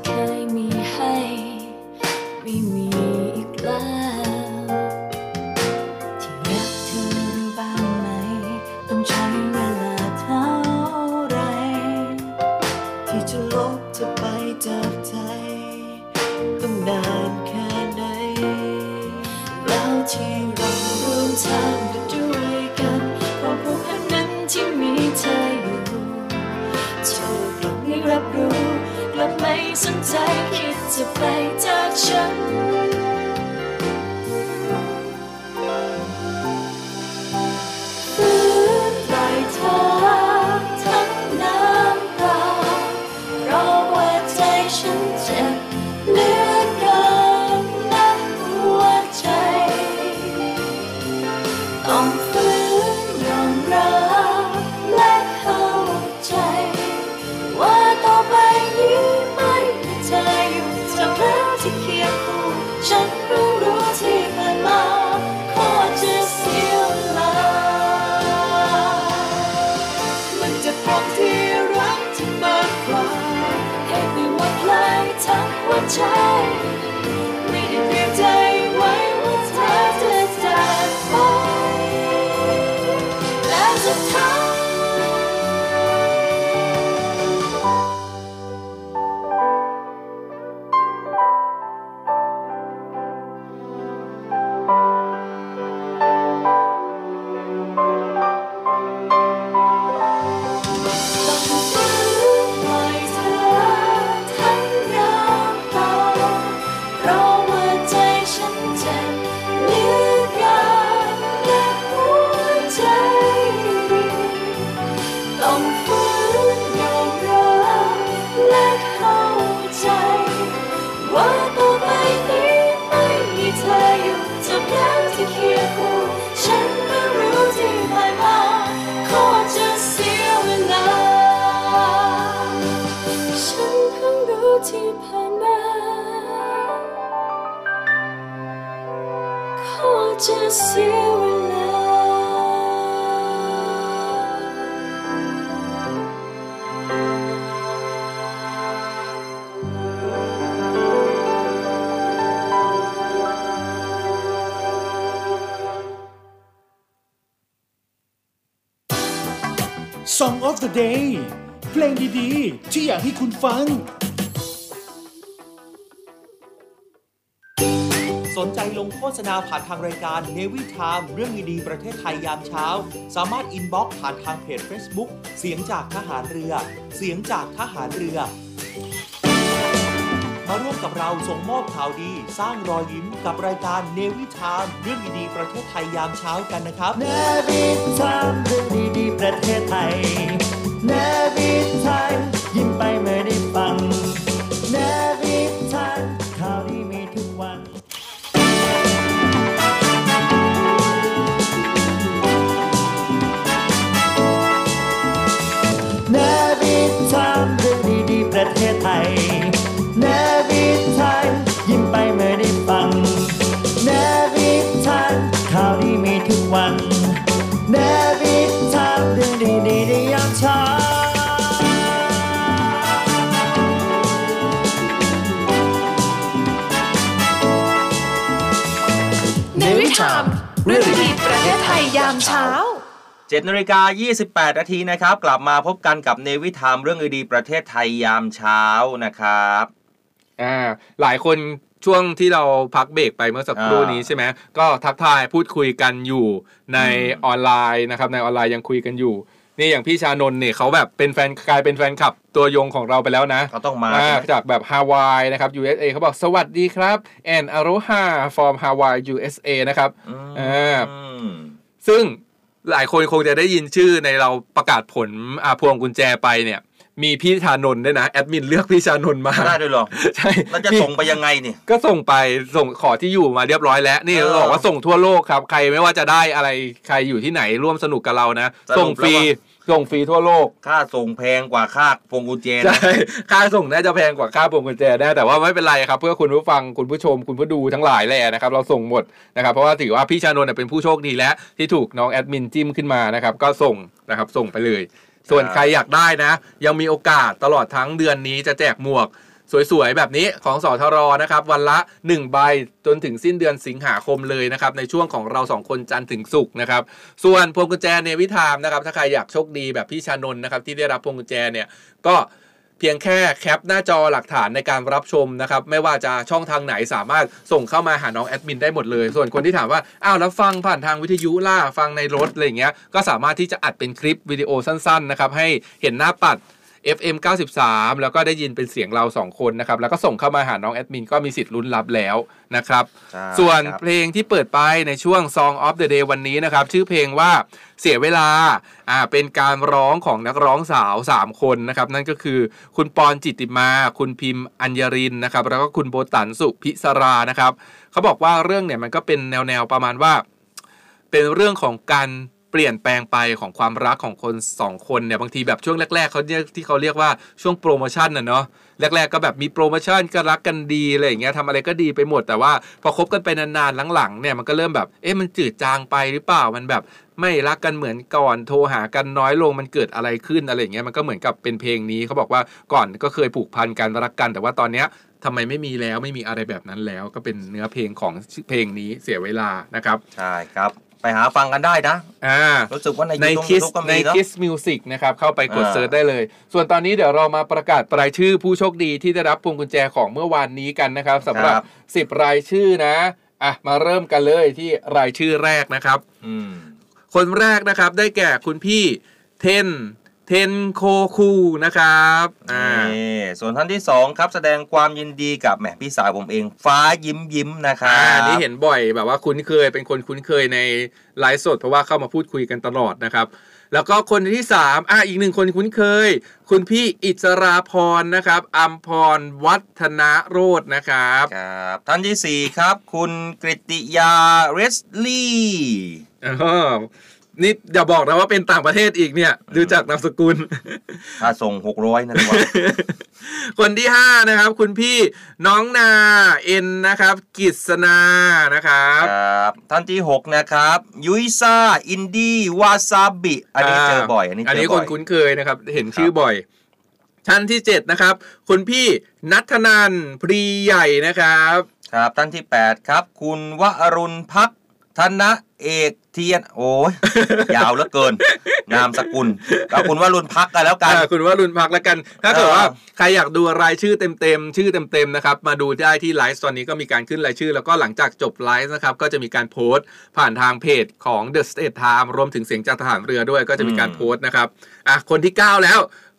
the day เพลงดีๆ ที่อยากให้คุณฟัง สนใจลงโฆษณาผ่านทางรายการ Navy Time เรื่องดีๆ ประเทศไทยยามเช้า สามารถ inbox ผ่านทางเพจ Facebook เสียงจากทหารเรือ เสียงจากทหารเรือ มาร่วมกับเราส่งมอบข่าวดี สร้างรอยยิ้มกับรายการ Navy Time เรื่องดีๆประเทศไทยยามเช้ากันนะครับเนวิทามเรื่องดีๆประเทศไทยเนวิทามยิ้มไปเมื่อได้ฟัง ช้าเนวิชามเรื่องดีๆประเทศไทยยามเช้า7นาฬิกา 28 นาทีนะครับ กลับมาพบกันกับเนวิทามเรื่องดีๆประเทศไทยยามเช้านะครับอ่าหลายคนช่วงที่เราพักเบรกไปเมื่อสักครู่อ่านี้นี้ใช่ไหมก็ทักทายพูดคุยกันอยู่ในอืมออนไลน์นะครับในออนไลน์ยังคุยกันอยู่ นี่อย่างพี่ชานนท์เนี่ยเขาแบบเป็นแฟนกลายเป็นแฟนคลับตัวยงของเราไปแล้วนะเขาต้องมาอ่าใช่ไหมจากแบบฮาวายนะครับ USA เขาบอกสวัสดีครับ and aloha from Hawaii USA นะครับอืมอ่าซึ่งหลายคนคงจะได้ยินชื่อในเราประกาศผลอาพวงกุญแจไปเนี่ย มีพี่ชานนท์ด้วยนะแอดมินเลือกพี่ชานนท์มาได้ด้วยเหรอใช่แล้วจะส่งไปยังไงเนี่ยก็ส่งไปส่งขอที่อยู่มาเรียบร้อยแล้ว นี่เออบอกว่าส่งทั่วโลกครับ ใครไม่ว่าจะได้อะไรใครอยู่ที่ไหนร่วมสนุกกับเรานะสรุปส่งฟรีแล้วว่าส่งฟรีทั่วโลก ค่าส่งแพงกว่าค่าพวงกุญแจนะใช่ค่าส่งน่าจะแพงกว่าค่าพวงกุญแจแน่แต่ว่าไม่เป็นไรครับ เพื่อคุณผู้ฟังคุณผู้ชมคุณผู้ดูทั้งหลายแหละนะครับ เราส่งหมดนะครับ เพราะว่าถือว่าพี่ชานนท์เนี่ยเป็นผู้โชคดีแล้วที่ถูกน้องแอดมินจิ้มขึ้นมานะครับ ก็ส่งนะครับส่งไปเลย ส่วนใครอยากได้นะ ยังมีโอกาสตลอดทั้งเดือนนี้จะแจกหมวกสวยๆ แบบนี้ของสอทรนะครับ วันละ 1 ใบจนถึงสิ้นเดือนสิงหาคมเลยนะครับ ในช่วงของเราสองคนจันทร์ถึงศุกร์นะครับ ส่วนพวงกุญแจเนวิทามนะครับ ถ้าใครอยากโชคดีแบบพี่ชานนท์นะครับ ที่ได้รับพวงกุญแจเนี่ยก็ เพียงแค่แคปหน้าจอหลักฐานในการรับชมนะครับ ไม่ว่าจะช่องทางไหนสามารถส่งเข้ามาหาน้องแอดมินได้หมดเลย ส่วนคนที่ถามว่า อ้าวแล้วฟังผ่านทางวิทยุล่าฟังในรถอะไรอย่างเงี้ย ก็สามารถที่จะอัดเป็นคลิปวิดีโอสั้นๆนะครับให้เห็นหน้าปัด FM 93 แล้วก็ได้ยินเป็นเสียงเรา2คนนะครับ แล้วก็ส่งเข้ามาหาน้องแอดมินก็มีสิทธิ์ลุ้นรับแล้วนะครับใช่ส่วนครับเพลงที่เปิดไปในช่วง Song of the Day วันนี้นะครับ ชื่อเพลงว่าเสียเวลาอ่าเป็นการร้องของนักร้องสาว 3 คนนะครับ นั่นก็คือคุณปอนจิตติมา คุณพิมพ์อัญญรินนะครับ แล้วก็คุณโบตันสุพิศรานะครับเขาบอกว่าเรื่องเนี่ยมันก็เป็นแนวๆประมาณว่า เป็นเรื่องของการเปลี่ยนแปลงไปของความรักของคนสองคนเนี่ยบางทีแบบช่วงแรก ๆเขาเรียกที่เขาเรียกว่าช่วงโปรโมชั่นน่ะเนาะแรก ๆ ก็แบบมีโปรโมชั่นก็รักกันดีอะไรอย่างเงี้ยทำอะไรก็ดีไปหมดแต่ว่าพอคบกันไปนานๆหลังๆเนี่ยมันก็เริ่มแบบเอ๊ะมันจืดจางไปหรือเปล่ามันแบบไม่รักกันเหมือนก่อนโทรหากันน้อยลงมันเกิดอะไรขึ้นอะไรอย่างเงี้ยมันก็เหมือนกับเป็นเพลงนี้เขาบอกว่าก่อนก็เคยผูกพันกันรักกัน แต่ว่าตอนเนี้ยทำไมไม่มีแล้วไม่มีอะไรแบบนั้นแล้ว ก็เป็นเนื้อเพลงของเพลงนี้เสียเวลานะครับ ใช่ครับ ไปหาฟังกันได้นะอ่ารู้สึกว่าในในยูคิสทูบก็มีเนาะ Kiss Music นะครับ เข้าไปกดอ่า search ได้เลย ส่วนตอนนี้เดี๋ยวเรามาประกาศรายชื่อผู้โชคดีที่ได้รับพวงกุญแจของเมื่อวานนี้กันนะครับสำหรับ 10 รายชื่อนะอะมาเริ่มกันเลยที่รายชื่อแรกนะครับอืมคนแรกนะครับได้แก่คุณพี่เทน เทนโคคูนะครับอ่านี่ส่วนท่านที่สองครับแสดงความยินดีกับแหมพี่สาวผมเอง ฟ้ายิ้มยิ้มนะครัอ่าบนี่เห็นบ่อยแบบว่าคุ้นเคยเป็นคนคุ้นเคยในไลฟ์สด เพราะว่าเข้ามาพูดคุยกันตลอดนะครับ แล้วก็คนที่สามอะอีกหนึ่งคนคุ้นเคย คุณพี่อิสราพรนะครับอัมพรวัฒนาโรจน์นะครับครับท่านที่สี่ครับ คุณกริติยาเรสลี่อ๋อ นี่อย่าบอกนะว่าเป็นต่างประเทศอีกเนี่ยดูจากนามสกุลถ้าส่งหกร้อยนะดีกว่าคนที่ห้านะครับ คุณพี่น้องนาเอ็นนะครับกิษนานะครับครับท่านที่หกนะครับ ยุ้ยซ่าอินดี้วาซาบิ อันนี้เจอบ่อยอันนี้อันเจนี้อคบ่นอยคุ้นเคยนะครับ เห็นชื่อบ่อยท่านที่เจ็ดนะครับ คุณพี่นัทนันพรีใหญ่นะครับ ครับท่านที่ 8 ครับ คุณวรุณพัก ธนเอกเทียน โอ้ยยาวเหลือเกิน นามสกุลก็คุณวรุณพักกันแล้วกันอ่าคุณว่ารุนพักแล้วกัน ถ้าเกิดเออว่าใครอยากดูรายชื่อเต็มๆชื่อเต็มๆนะครับ มาดูได้ที่ไลฟ์ตอนนี้ก็มีการขึ้นรายชื่อ แล้วก็หลังจากจบไลฟ์นะครับ ก็จะมีการโพสต์ผ่านทางเพจของ The State Time รวมถึงเสียงจากทหารเรือด้วย ก็จะมีการโพสต์นะครับอะคนที่ 9 แล้ว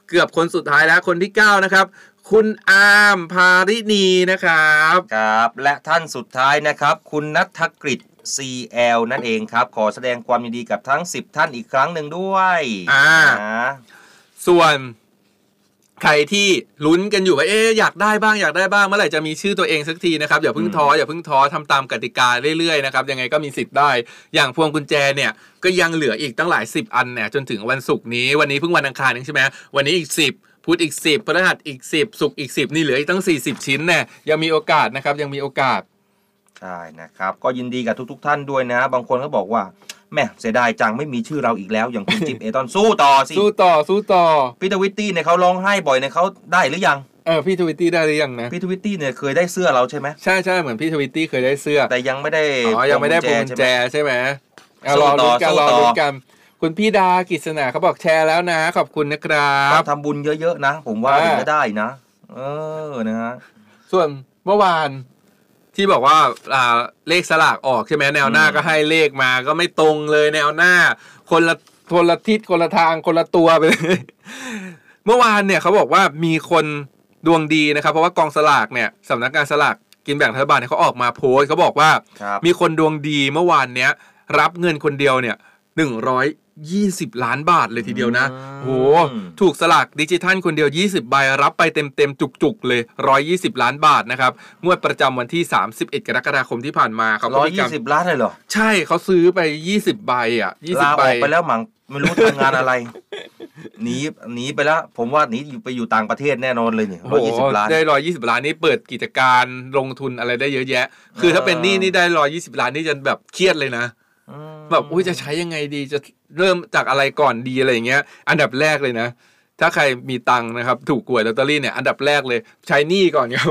เกือบคนสุดท้ายแล้วคนที่ 9 นะครับคุณอาร์มพาริณีนะครับ ครับ และท่านสุดท้ายนะครับ คุณนัทกฤษ CL นั่นเองครับ ขอแสดงความยินดีกับทั้ง 10 ท่านอีกครั้งหนึ่งด้วยอ่า นะส่วนใครที่ลุ้นกันอยู่ว่าเอ๊ะอยากได้บ้างอยากได้บ้างเมื่อไหร่จะมีชื่อตัวเองสักทีนะครับอย่าเพิ่งท้ออย่าเพิ่งท้อทำตามกติกาเรื่อยๆนะครับยังไงก็มีสิทธิ์ได้อย่างพวงกุญแจเนี่ยก็ยังเหลืออีกตั้งหลายสิบอันเนี่ยจนถึงวันศุกร์นี้วันนี้เพิ่งวันอังคารเองใช่ไหมวันนี้อีกสิบพุธอีกสิบพฤหัสอีกสิบศุกร์อีกสิบนี่เหลืออีกตั้งสี่สิบชิ้นเนี่ยยังมีโอกาสนะครับยังมีโอกาส ใช่นะครับ ก็ยินดีกับทุก ๆ ท่านด้วยนะ บางคนก็บอกว่าแหม่เสียดายจังไม่มีชื่อเราอีกแล้ว อย่างคุณจิ๊บเอตอนสู้ต่อสิสู้ต่อสู้ต่อพี่ทวิตตี้เนี่ยเขาร้องไห้บ่อยเนี่ยเขาได้หรือยังเออพี่ทวิตตี้ได้หรือยังนะพี่ทวิตตี้เนี่ยเคยได้เสื้อเราใช่ไหมใช่ใช่เหมือนพี่ทวิตตี้เคยได้เสื้อ แต่ยังไม่ได้อ๋อยังไม่ได้พวงกุญแจใช่ไหมใช่ไหมเอาสู้รอต่อรอลุ้นกันสู้ต่อรอลุ้นกันคุณพี่ดากิษณาเขาบอกแชร์แล้วนะ ขอบคุณนะครับต้องทำบุญเยอะๆนะ ผมว่าอ่าถึงจะได้นะ เออนะฮะส่วนเมื่อวาน ที่บอกว่าอ่าเลขสลากออกใช่ไหมแนวหน้าอืมก็ให้เลขมาก็ไม่ตรงเลยแนวหน้า คนละคนละทิศคนละทางคนละตัวไปเลยเมื่อวานเนี่ยเขาบอกว่ามีคนดวงดีนะครับ เพราะว่ากองสลากเนี่ยสำนักงานสลากกินแบ่งรัฐบาลเนี่ยเขาออกมาโพสต์เขาบอกว่าครับมีคนดวงดีเมื่อวานเนี้ยรับเงินคนเดียวเนี่ย หนึ่งร้อยยี่สิบล้านบาทเลยทีเดียวนะอืมโห ถูกสลากดิจิทัลคนเดียว 20 ใบ รับไปเต็มเต็มๆ จุกๆ เลย 120 ล้านบาทนะครับ งวดประจำวันที่ 31 กรกฎาคมที่ผ่านมาเขาก็ร้อยมียี่การสิบล้านเลยเหรอ ใช่เขาซื้อไป 20 ใบอะลา20อใบอกไปแล้วมั้งไม่รู้ทำงานอะไรหนีหนีไปแล้ว ผมว่าหนีอยู่ไปอยู่ต่างประเทศแน่นอนเลยเนี่ยโอ้ร้อยโหยี่สิบล้านได้ร้อยยี่สิบล้านนี่เปิดกิจการลงทุนอะไรได้เยอะแยะ คือถ้าเป็นหนี้นี่ได้ร้อยยี่สิบล้านนี่จะแบบเครียดเลยนะอืม แบบอุ้ยจะใช้ยังไงดีจะเริ่มจากอะไรก่อนดีอะไรอย่างเงี้ย อันดับแรกเลยนะ ถ้าใครมีตังค์นะครับ ถูกหวยลอตเตอรี่เนี่ยอันดับแรกเลย ใช้หนี้ก่อนครับ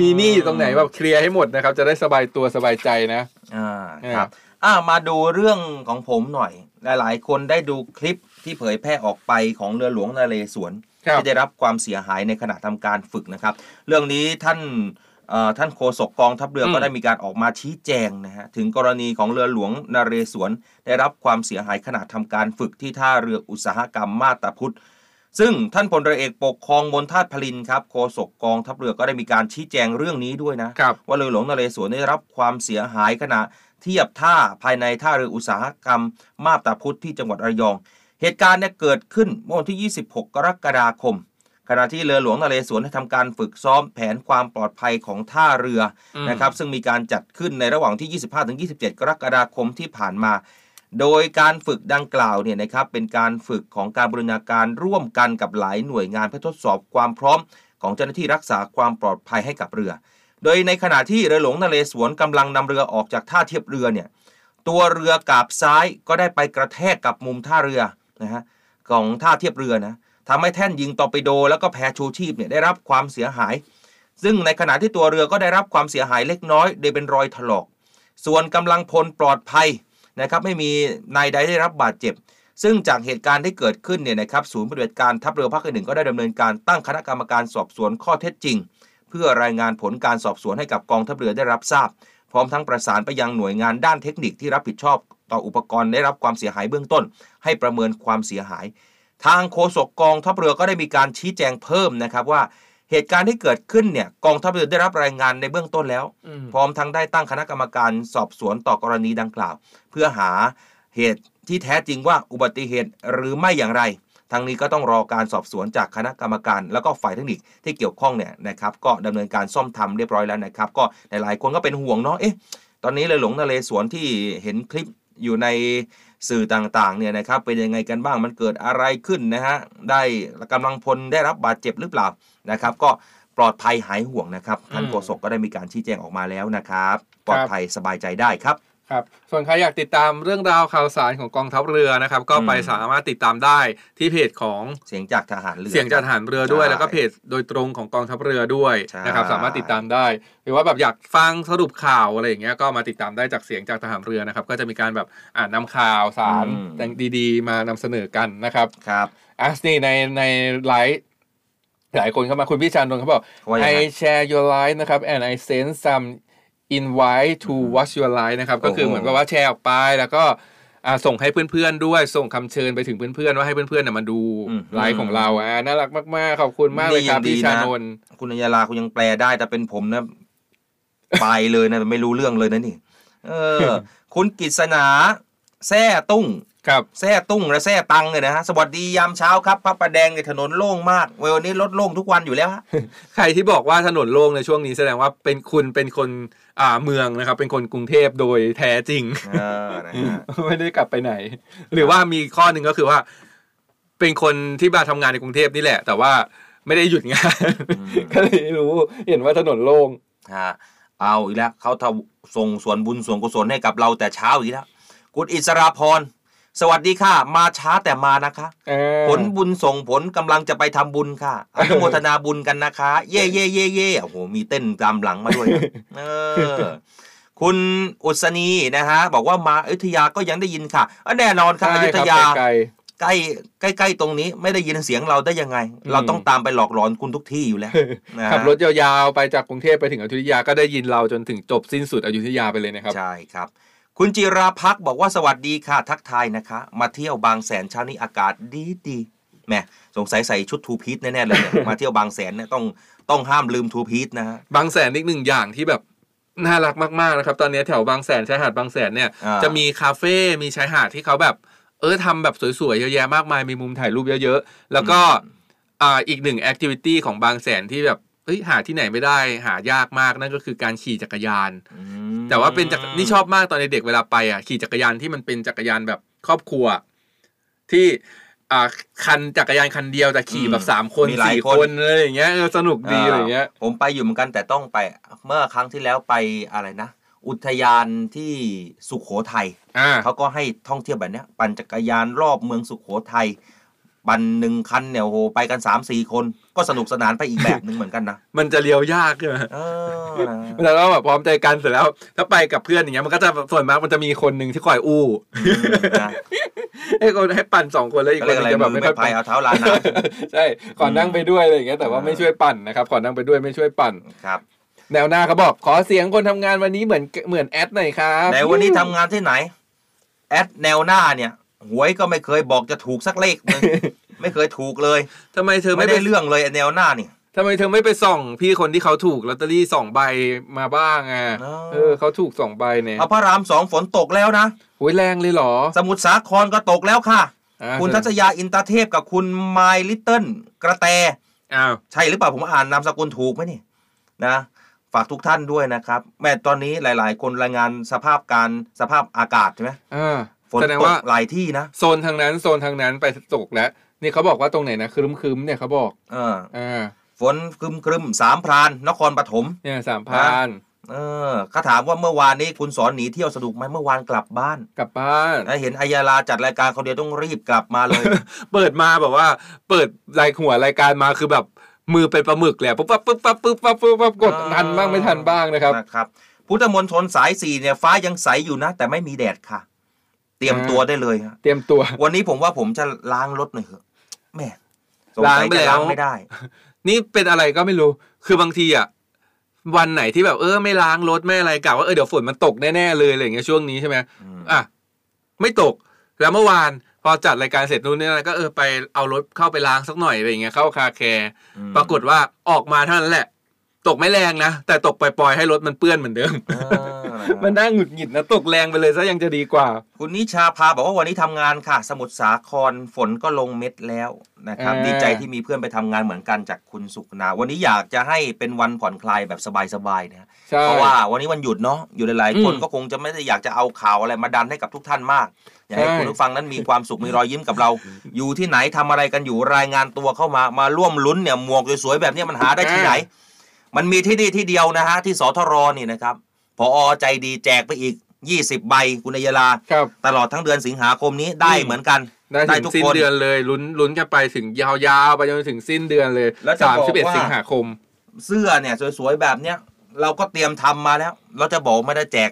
มีหนี้อยู่ตรงไหนแบบเคลียร์ให้หมดนะครับ จะได้สบายตัวสบายใจนะอ่าอ่าครับอ่ามาดูเรื่องของผมหน่อย หลาย ๆ คนได้ดูคลิปที่เผยแพร่ออกไปของเรือหลวงนเรศวรครับที่ได้รับความเสียหายในขณะทำการฝึกนะครับ เรื่องนี้ท่านเอ่อ ท่านโฆษกกองทัพเรืออืมก็ได้มีการออกมาชี้แจงนะฮะถึงกรณีของเรือหลวงนเรศวรได้รับความเสียหายขณะทำการฝึกที่ท่าเรืออุตสาหกรรมมาตาพุธซึ่งท่านพลเรือเอกปกครองมนทาตพลินครับโฆษกกองทัพเรือก็ได้มีการชี้แจงเรื่องนี้ด้วยนะครับว่าเรือหลวงนเรศวรได้รับความเสียหายขณะเทียบท่าภายในท่าเรืออุตสาหกรรมมาบตาพุธที่จังหวัดระยอง เหตุการณ์เนี่ยเกิดขึ้นเมื่อวันที่ 26 กรกฎาคม ขณะที่เรือหลวงนเรศวรได้ทำการฝึกซ้อมแผนความปลอดภัยของท่าเรืออมนะครับซึ่งมีการจัดขึ้นในระหว่างที่ 25-27 กรกฎาคมที่ผ่านมา โดยการฝึกดังกล่าวเนี่ยนะครับเป็นการฝึกของการบริณาการร่วมกันกับหลายหน่วยงานเพื่อทดสอบความพร้อมของเจ้าหน้าที่รักษาความปลอดภัยให้กับเรือ โดยในขณะที่เรือหลวงนเรศวรกำลังนำเรือออกจากท่าเทียบเรือเนี่ยตัวเรือกาบซ้ายก็ได้ไปกระแทกกับมุมท่าเรือนะฮะของท่าเทียบเรือนะ ทำให้แท่นยิงตอร์ปิโดแล้วก็แพชูชีพเนี่ยได้รับความเสียหาย ซึ่งในขณะที่ตัวเรือก็ได้รับความเสียหายเล็กน้อยโดยเป็นรอยถลอก ส่วนกำลังพลปลอดภัยนะครับไม่มีนายใดได้รับบาดเจ็บ ซึ่งจากเหตุการณ์ที่เกิดขึ้นเนี่ยนะครับศูนย์ปฏิบัติการทัพเรือภาคหนึ่งก็ได้ดำเนินการตั้งคณะกรรมการสอบสวนข้อเท็จจริง เพื่อรายงานผลการสอบสวนให้กับกองทัพเรือได้รับทราบ พร้อมทั้งประสานไปยังหน่วยงานด้านเทคนิคที่รับผิดชอบ ต่ออุปกรณ์ได้รับความเสียหายเบื้องต้น ให้ประเมินความเสียหาย ทางโฆษกกองทัพเรือก็ได้มีการชี้แจงเพิ่มนะครับว่าเหตุการณ์ที่เกิดขึ้นเนี่ยกองทัพเรือได้รับรายงานในเบื้องต้นแล้วอืมพร้อมทั้งได้ตั้งคณะกรรมการสอบสวนต่อกรณีดังกล่าว เพื่อหาเหตุที่แท้จริงว่าอุบัติเหตุหรือไม่อย่างไรทางนี้ก็ต้องรอการสอบสวนจากคณะกรรมการ แล้วก็ฝ่ายเทคนิคที่เกี่ยวข้องเนี่ยนะครับก็ดำเนินการซ่อมทำเรียบร้อยแล้วนะครับ ก็หลายๆคนก็เป็นห่วงเนาะเอ๊ะตอนนี้เลยหลงนเรศวรที่เห็นคลิปอยู่ใน สื่อต่างๆเนี่ยนะครับเป็นยังไงกันบ้างมันเกิดอะไรขึ้นนะฮะได้กำลังพลได้รับบาดเจ็บหรือเปล่านะครับ ก็ปลอดภัยหายห่วงนะครับท่านโฆษกก็ได้มีการชี้แจงออกมาแล้วนะครับ ปลอดภัยสบายใจได้ครับ ครับ ส่วนใครอยากติดตามเรื่องราวข่าวสารของกองทัพเรือนะครับ ก็ไปอืมสามารถติดตามได้ที่เพจของเสียงจากทหารเรือ เสียงจากทหารเรือด้วยใช่แล้วก็เพจโดยตรงของกองทัพเรือด้วยใช่นะครับ สามารถติดตามได้ หรือว่าแบบอยากฟังสรุปข่าวอะไรอย่างเงี้ย ก็มาติดตามได้จากเสียงจากทหารเรือนะครับ ก็จะมีการแบบอ่านนำข่าวสารดีๆ มานำเสนอกันนะครับ ครับอะนี่ในในไลฟ์หลายคนเข้ามาคุณพี่ชานนท์เขาบอกว่ายังไง I share your life นะครับ and I send some invite to watch your life นะครับ ก็คือโอ้โหเหมือนกับว่าแชร์ออกไปแล้วก็อ่าส่งให้เพื่อนๆ ด้วยส่งคำเชิญไปถึงเพื่อนๆ ว่าให้เพื่อนๆน่ะมาดูไลฟ์ของเราอ่าน่ารักมากๆ ขอบคุณมากเลยครับนี่พี่ยังดีชานะนนท์คุณอัญญาลาคุณยังแปลได้แต่เป็นผมนะไปเลยนะไม่รู้เรื่องเลยนะนี่ เออ คุณกิษณาแซ่ตุ้ง ครับแซ่ตุ้งและแซ่ตังเลยนะฮะสวัสดียามเช้าครับพระประแดงในถนนโล่งมากวันนี้รถโล่งทุกวันอยู่แล้วฮะใครที่บอกว่าถนนโล่งในช่วงนี้แสดงว่าเป็นคุณเป็นคนอ่าเมืองนะครับ เป็นคนกรุงเทพโดยแท้จริงเออนะฮะไม่ได้กลับไปไหน หรือว่ามีข้อหนึ่งก็คือว่า เป็นคนที่มาทำงานในกรุงเทพนี่แหละ แต่ว่าไม่ได้หยุดงานก็เลยรู้เห็นว่าถนนโล่งฮะเอาอีกแล้วเขาทำส่งส่วนบุญส่วนกุศลให้กับเราแต่เช้าอีกแล้วคุณอิสราพร สวัสดีค่ะ มาช้าแต่มานะคะเออผลบุญส่งผลกำลังจะไปทำบุญค่ะอนุโมทนาบุญกันนะคะ เย่เย่เย่เย่โอ้โหมีเต้นตามหลังมาด้วยนะเออคุณอุศนีนะฮะบอกว่ามาอยุธยาก็ยังได้ยินค่ะอะแน่นอนครับอใช่ยุคธรับยาไกลใกล้ใกล้ใกล้ตรงนี้ไม่ได้ยินเสียงเราได้ยังไงอืมเราต้องตามไปหลอกหลอนคุณทุกที่อยู่แล้วนะๆฮะขับรถยาวๆไปจากกรุงเทพไปถึงอยุธยาก็ได้ยินเราจนถึงจบสิ้นสุดอยุธยาไปเลยนะครับใช่ครับ คุณจิราพักษ์บอกว่าสวัสดีค่ะทักทายนะคะ มาเที่ยวบางแสนเช้านี้อากาศดีดีๆแหมสงสัยใส่ชุดทูพีทแน่ๆเลยเนี่ยมาเที่ยวบางแสนเนี่ยต้องต้องห้ามลืม two-piece นะฮะบางแสนอีกหนึ่งอย่างที่แบบน่ารักมากๆนะครับ ตอนนี้แถวบางแสนชายหาดบางแสนเนี่ยอ่าจะมีคาเฟ่มีชายหาดที่เขาแบบ เออทำแบบสวยๆเยอะแยะมากมายมีมุมถ่ายรูปเยอะๆแล้วก็อ่าอีกหนึ่ง activity ของบางแสนที่แบบ เฮ้ยหาที่ไหนไม่ได้หายากมากนั่นก็คือการขี่จักรยานอืมแต่ว่าเป็นจักรนี่ชอบมากตอนเด็กๆเวลาไปอะขี่จักรยานที่มันเป็นจักรยานแบบครอบครัว ที่อ่าคันจักรยานคันเดียวแต่ขี่แบบสามคนมีหลายสี่คนคนเลยอย่างเงี้ยเออสนุกดีอะไรเงี้ย ผมไปอยู่เหมือนกันแต่ต้องไปเมื่อครั้งที่แล้วไปอะไรนะ อุทยานที่สุขโขทัยอ่า เขาก็ให้ท่องเที่ยวแบบเนี้ยปั่นจักรยานรอบเมืองสุขโขทัย ปั่นหนึ่งคันเนี่ยโอ้โหไปกันสามสี่คน ก็สนุกสนานไปอีกแบบหนึ่งเหมือนกันนะ มันจะเลี้ยวยากใช่ไหมเออนะแล้วก็แบบพร้อมใจกันเสร็จแล้ว ถ้าไปกับเพื่อนอย่างเงี้ยมันก็จะส่วนมากมันจะมีคนหนึ่งที่คอยอู้อืมนะให้คนให้ปั่นสองคนแล้วอีกก็คเรียนกหอะไรนึงจะแบบมือไม่ค่ไม่อยพายเอาเท้าลานน้ใช่ขอนั่งไปด้วยอะไรอย่างเงี้ยแต่ว่าไม่ช่วยปั่นนะครับขอนั่งไปด้วยไม่ช่วยปั่นำครับแนวหน้าเขาบอกขอเสียงคนทำงานวันนี้เหมือนเหมือนแอดหน่อยครับไหนวันนี้ทำงานที่ไหนแอดแนวหน้าเนี่ย หวยก็ไม่เคยบอกจะถูกสักเลขหนึงไม่เคยถูกเลยทำไมเธอไม่ไม่ได้ไปเรื่องเลยไอ้แนวหน้านี่ทำไมเธอไม่ไปส่องพี่คนที่เขาถูกลอตเตอรี่สองใบมาบ้างอะอ๋อเออเขาถูกสองใบเนี่ยเอาพระรามสองฝนตกแล้วนะโอ้ยแรงเลยเหรอ สมุทรสาครก็ตกแล้วค่ะอ่าคุณทัศยาอินตาเทพกับคุณไมลิตเติ้ลกระแตอ้าวใช่หรือเปล่าผมอ่านนามสกุลถูกไหมนี่นะ ฝากทุกท่านด้วยนะครับ แม่ตอนนี้หลาย ๆ คนรายงานสภาพการสภาพอากาศใช่ไหมอ่า ฝนแสดงตว่ากหลายที่นะโซนทางนั้นโซนทางนั้นไปตกแล้ว นี่เขาบอกว่าตรงไหนนะครึ้มครึ้มๆเนี่ยเขาบอกเอออ่าฝนครึมครึมๆสามพราน นครปฐม เนี่ยสามพานเออเขาถามว่าเมื่อวานนี้คุณสอนหนีเที่ยวสนุกไหมเมื่อวานกลับบ้านกลับบ้าน นะเห็นอัยยาลาจัดรายการคนเดียวต้องรีบกลับมาเลย เปิดมาแบบว่า เปิดรายหัวรายการมาคือแบบมือเป็นปลาหมึกเลยอะปุ๊บปั๊บปุ๊บปั๊บปุ๊บปั๊บปุ๊บปั๊บกดอ่าทันบ้างไม่ทันบ้างนะครับ นะครับ พุทธมณฑลสายสี่เนี่ยฟ้ายังใสอยู่นะ แต่ไม่มีแดดค่ะ เตรียมอ่าตัวได้เลยฮะเตรียมตัว วันนี้ผมว่าผมจะล้างรถหน่อยเถอะแม่สงล้างสัยไปจะแล้วล้างไม่ได้ นี่เป็นอะไรก็ไม่รู้ คือบางทีอะวันไหนที่แบบเออไม่ล้างรถไม่อะไรกะว่าเออเดี๋ยวฝนมันตกแน่ๆเลยอะไรอย่างเงี้ยช่วงนี้ใช่ไหมอืมอะไม่ตกแล้วเมื่อวานพอจัดรายการเสร็จนู่นนี่นั่นก็เออไปเอารถเข้าไปล้างสักหน่อยอะไรอย่างเงี้ยเข้าคาแคร์อืมปรากฏว่าออกมาเท่านั้นแหละ ตกไม่แรงนะแต่ตกปล่อยๆให้รถมันเปื้อนเหมือนเดิมเออนะฮะมันน่าหงุดหงิดนะตกแรงไปเลยซะยังจะดีกว่า คุณนิชาพาบอกว่าวันนี้ทำงานค่ะ สมุทรสาครฝนก็ลงเม็ดแล้วนะครับอ่าดีใจที่มีเพื่อนไปทำงานเหมือนกันจากคุณสุขนา วันนี้อยากจะให้เป็นวันผ่อนคลายแบบสบายๆนะฮะใช่ เพราะว่าวันนี้วันหยุดเนาะอยู่หลายๆคนอืมก็คงจะไม่ได้อยากจะเอาข่าวอะไรมาดันให้กับทุกท่านมาก อยากให้ใช่ คุณผู้ฟังนั้นมีความสุขมีรอยยิ้มกับเรา อยู่ที่ไหนทำอะไรกันอยู่รายงานตัวเข้ามามาร่วมลุ้นเนี่ยหมวกสวยๆแบบเนี้ยมันหาได้ที่ไหน มันมีที่นี่ที่เดียวนะฮะที่สทรนี่นะครับ พอใจดีแจกไปอีก 20 ใบคุณอัยยาลาครับตลอดทั้งเดือนสิงหาคมนี้ได้อืมเหมือนกันได้ถึงทุกสิ้นคนเดือนเลยลุ้นลุ้นกันไปถึงยาวๆไปจนถึงสิ้นเดือนเลยแล้วจะสามบอกสิบเอ็ดว่าสิงหาคม เสื้อเนี่ยสวยๆแบบเนี้ยเราก็เตรียมทำมาแล้ว เราจะบอกไม่ได้แจก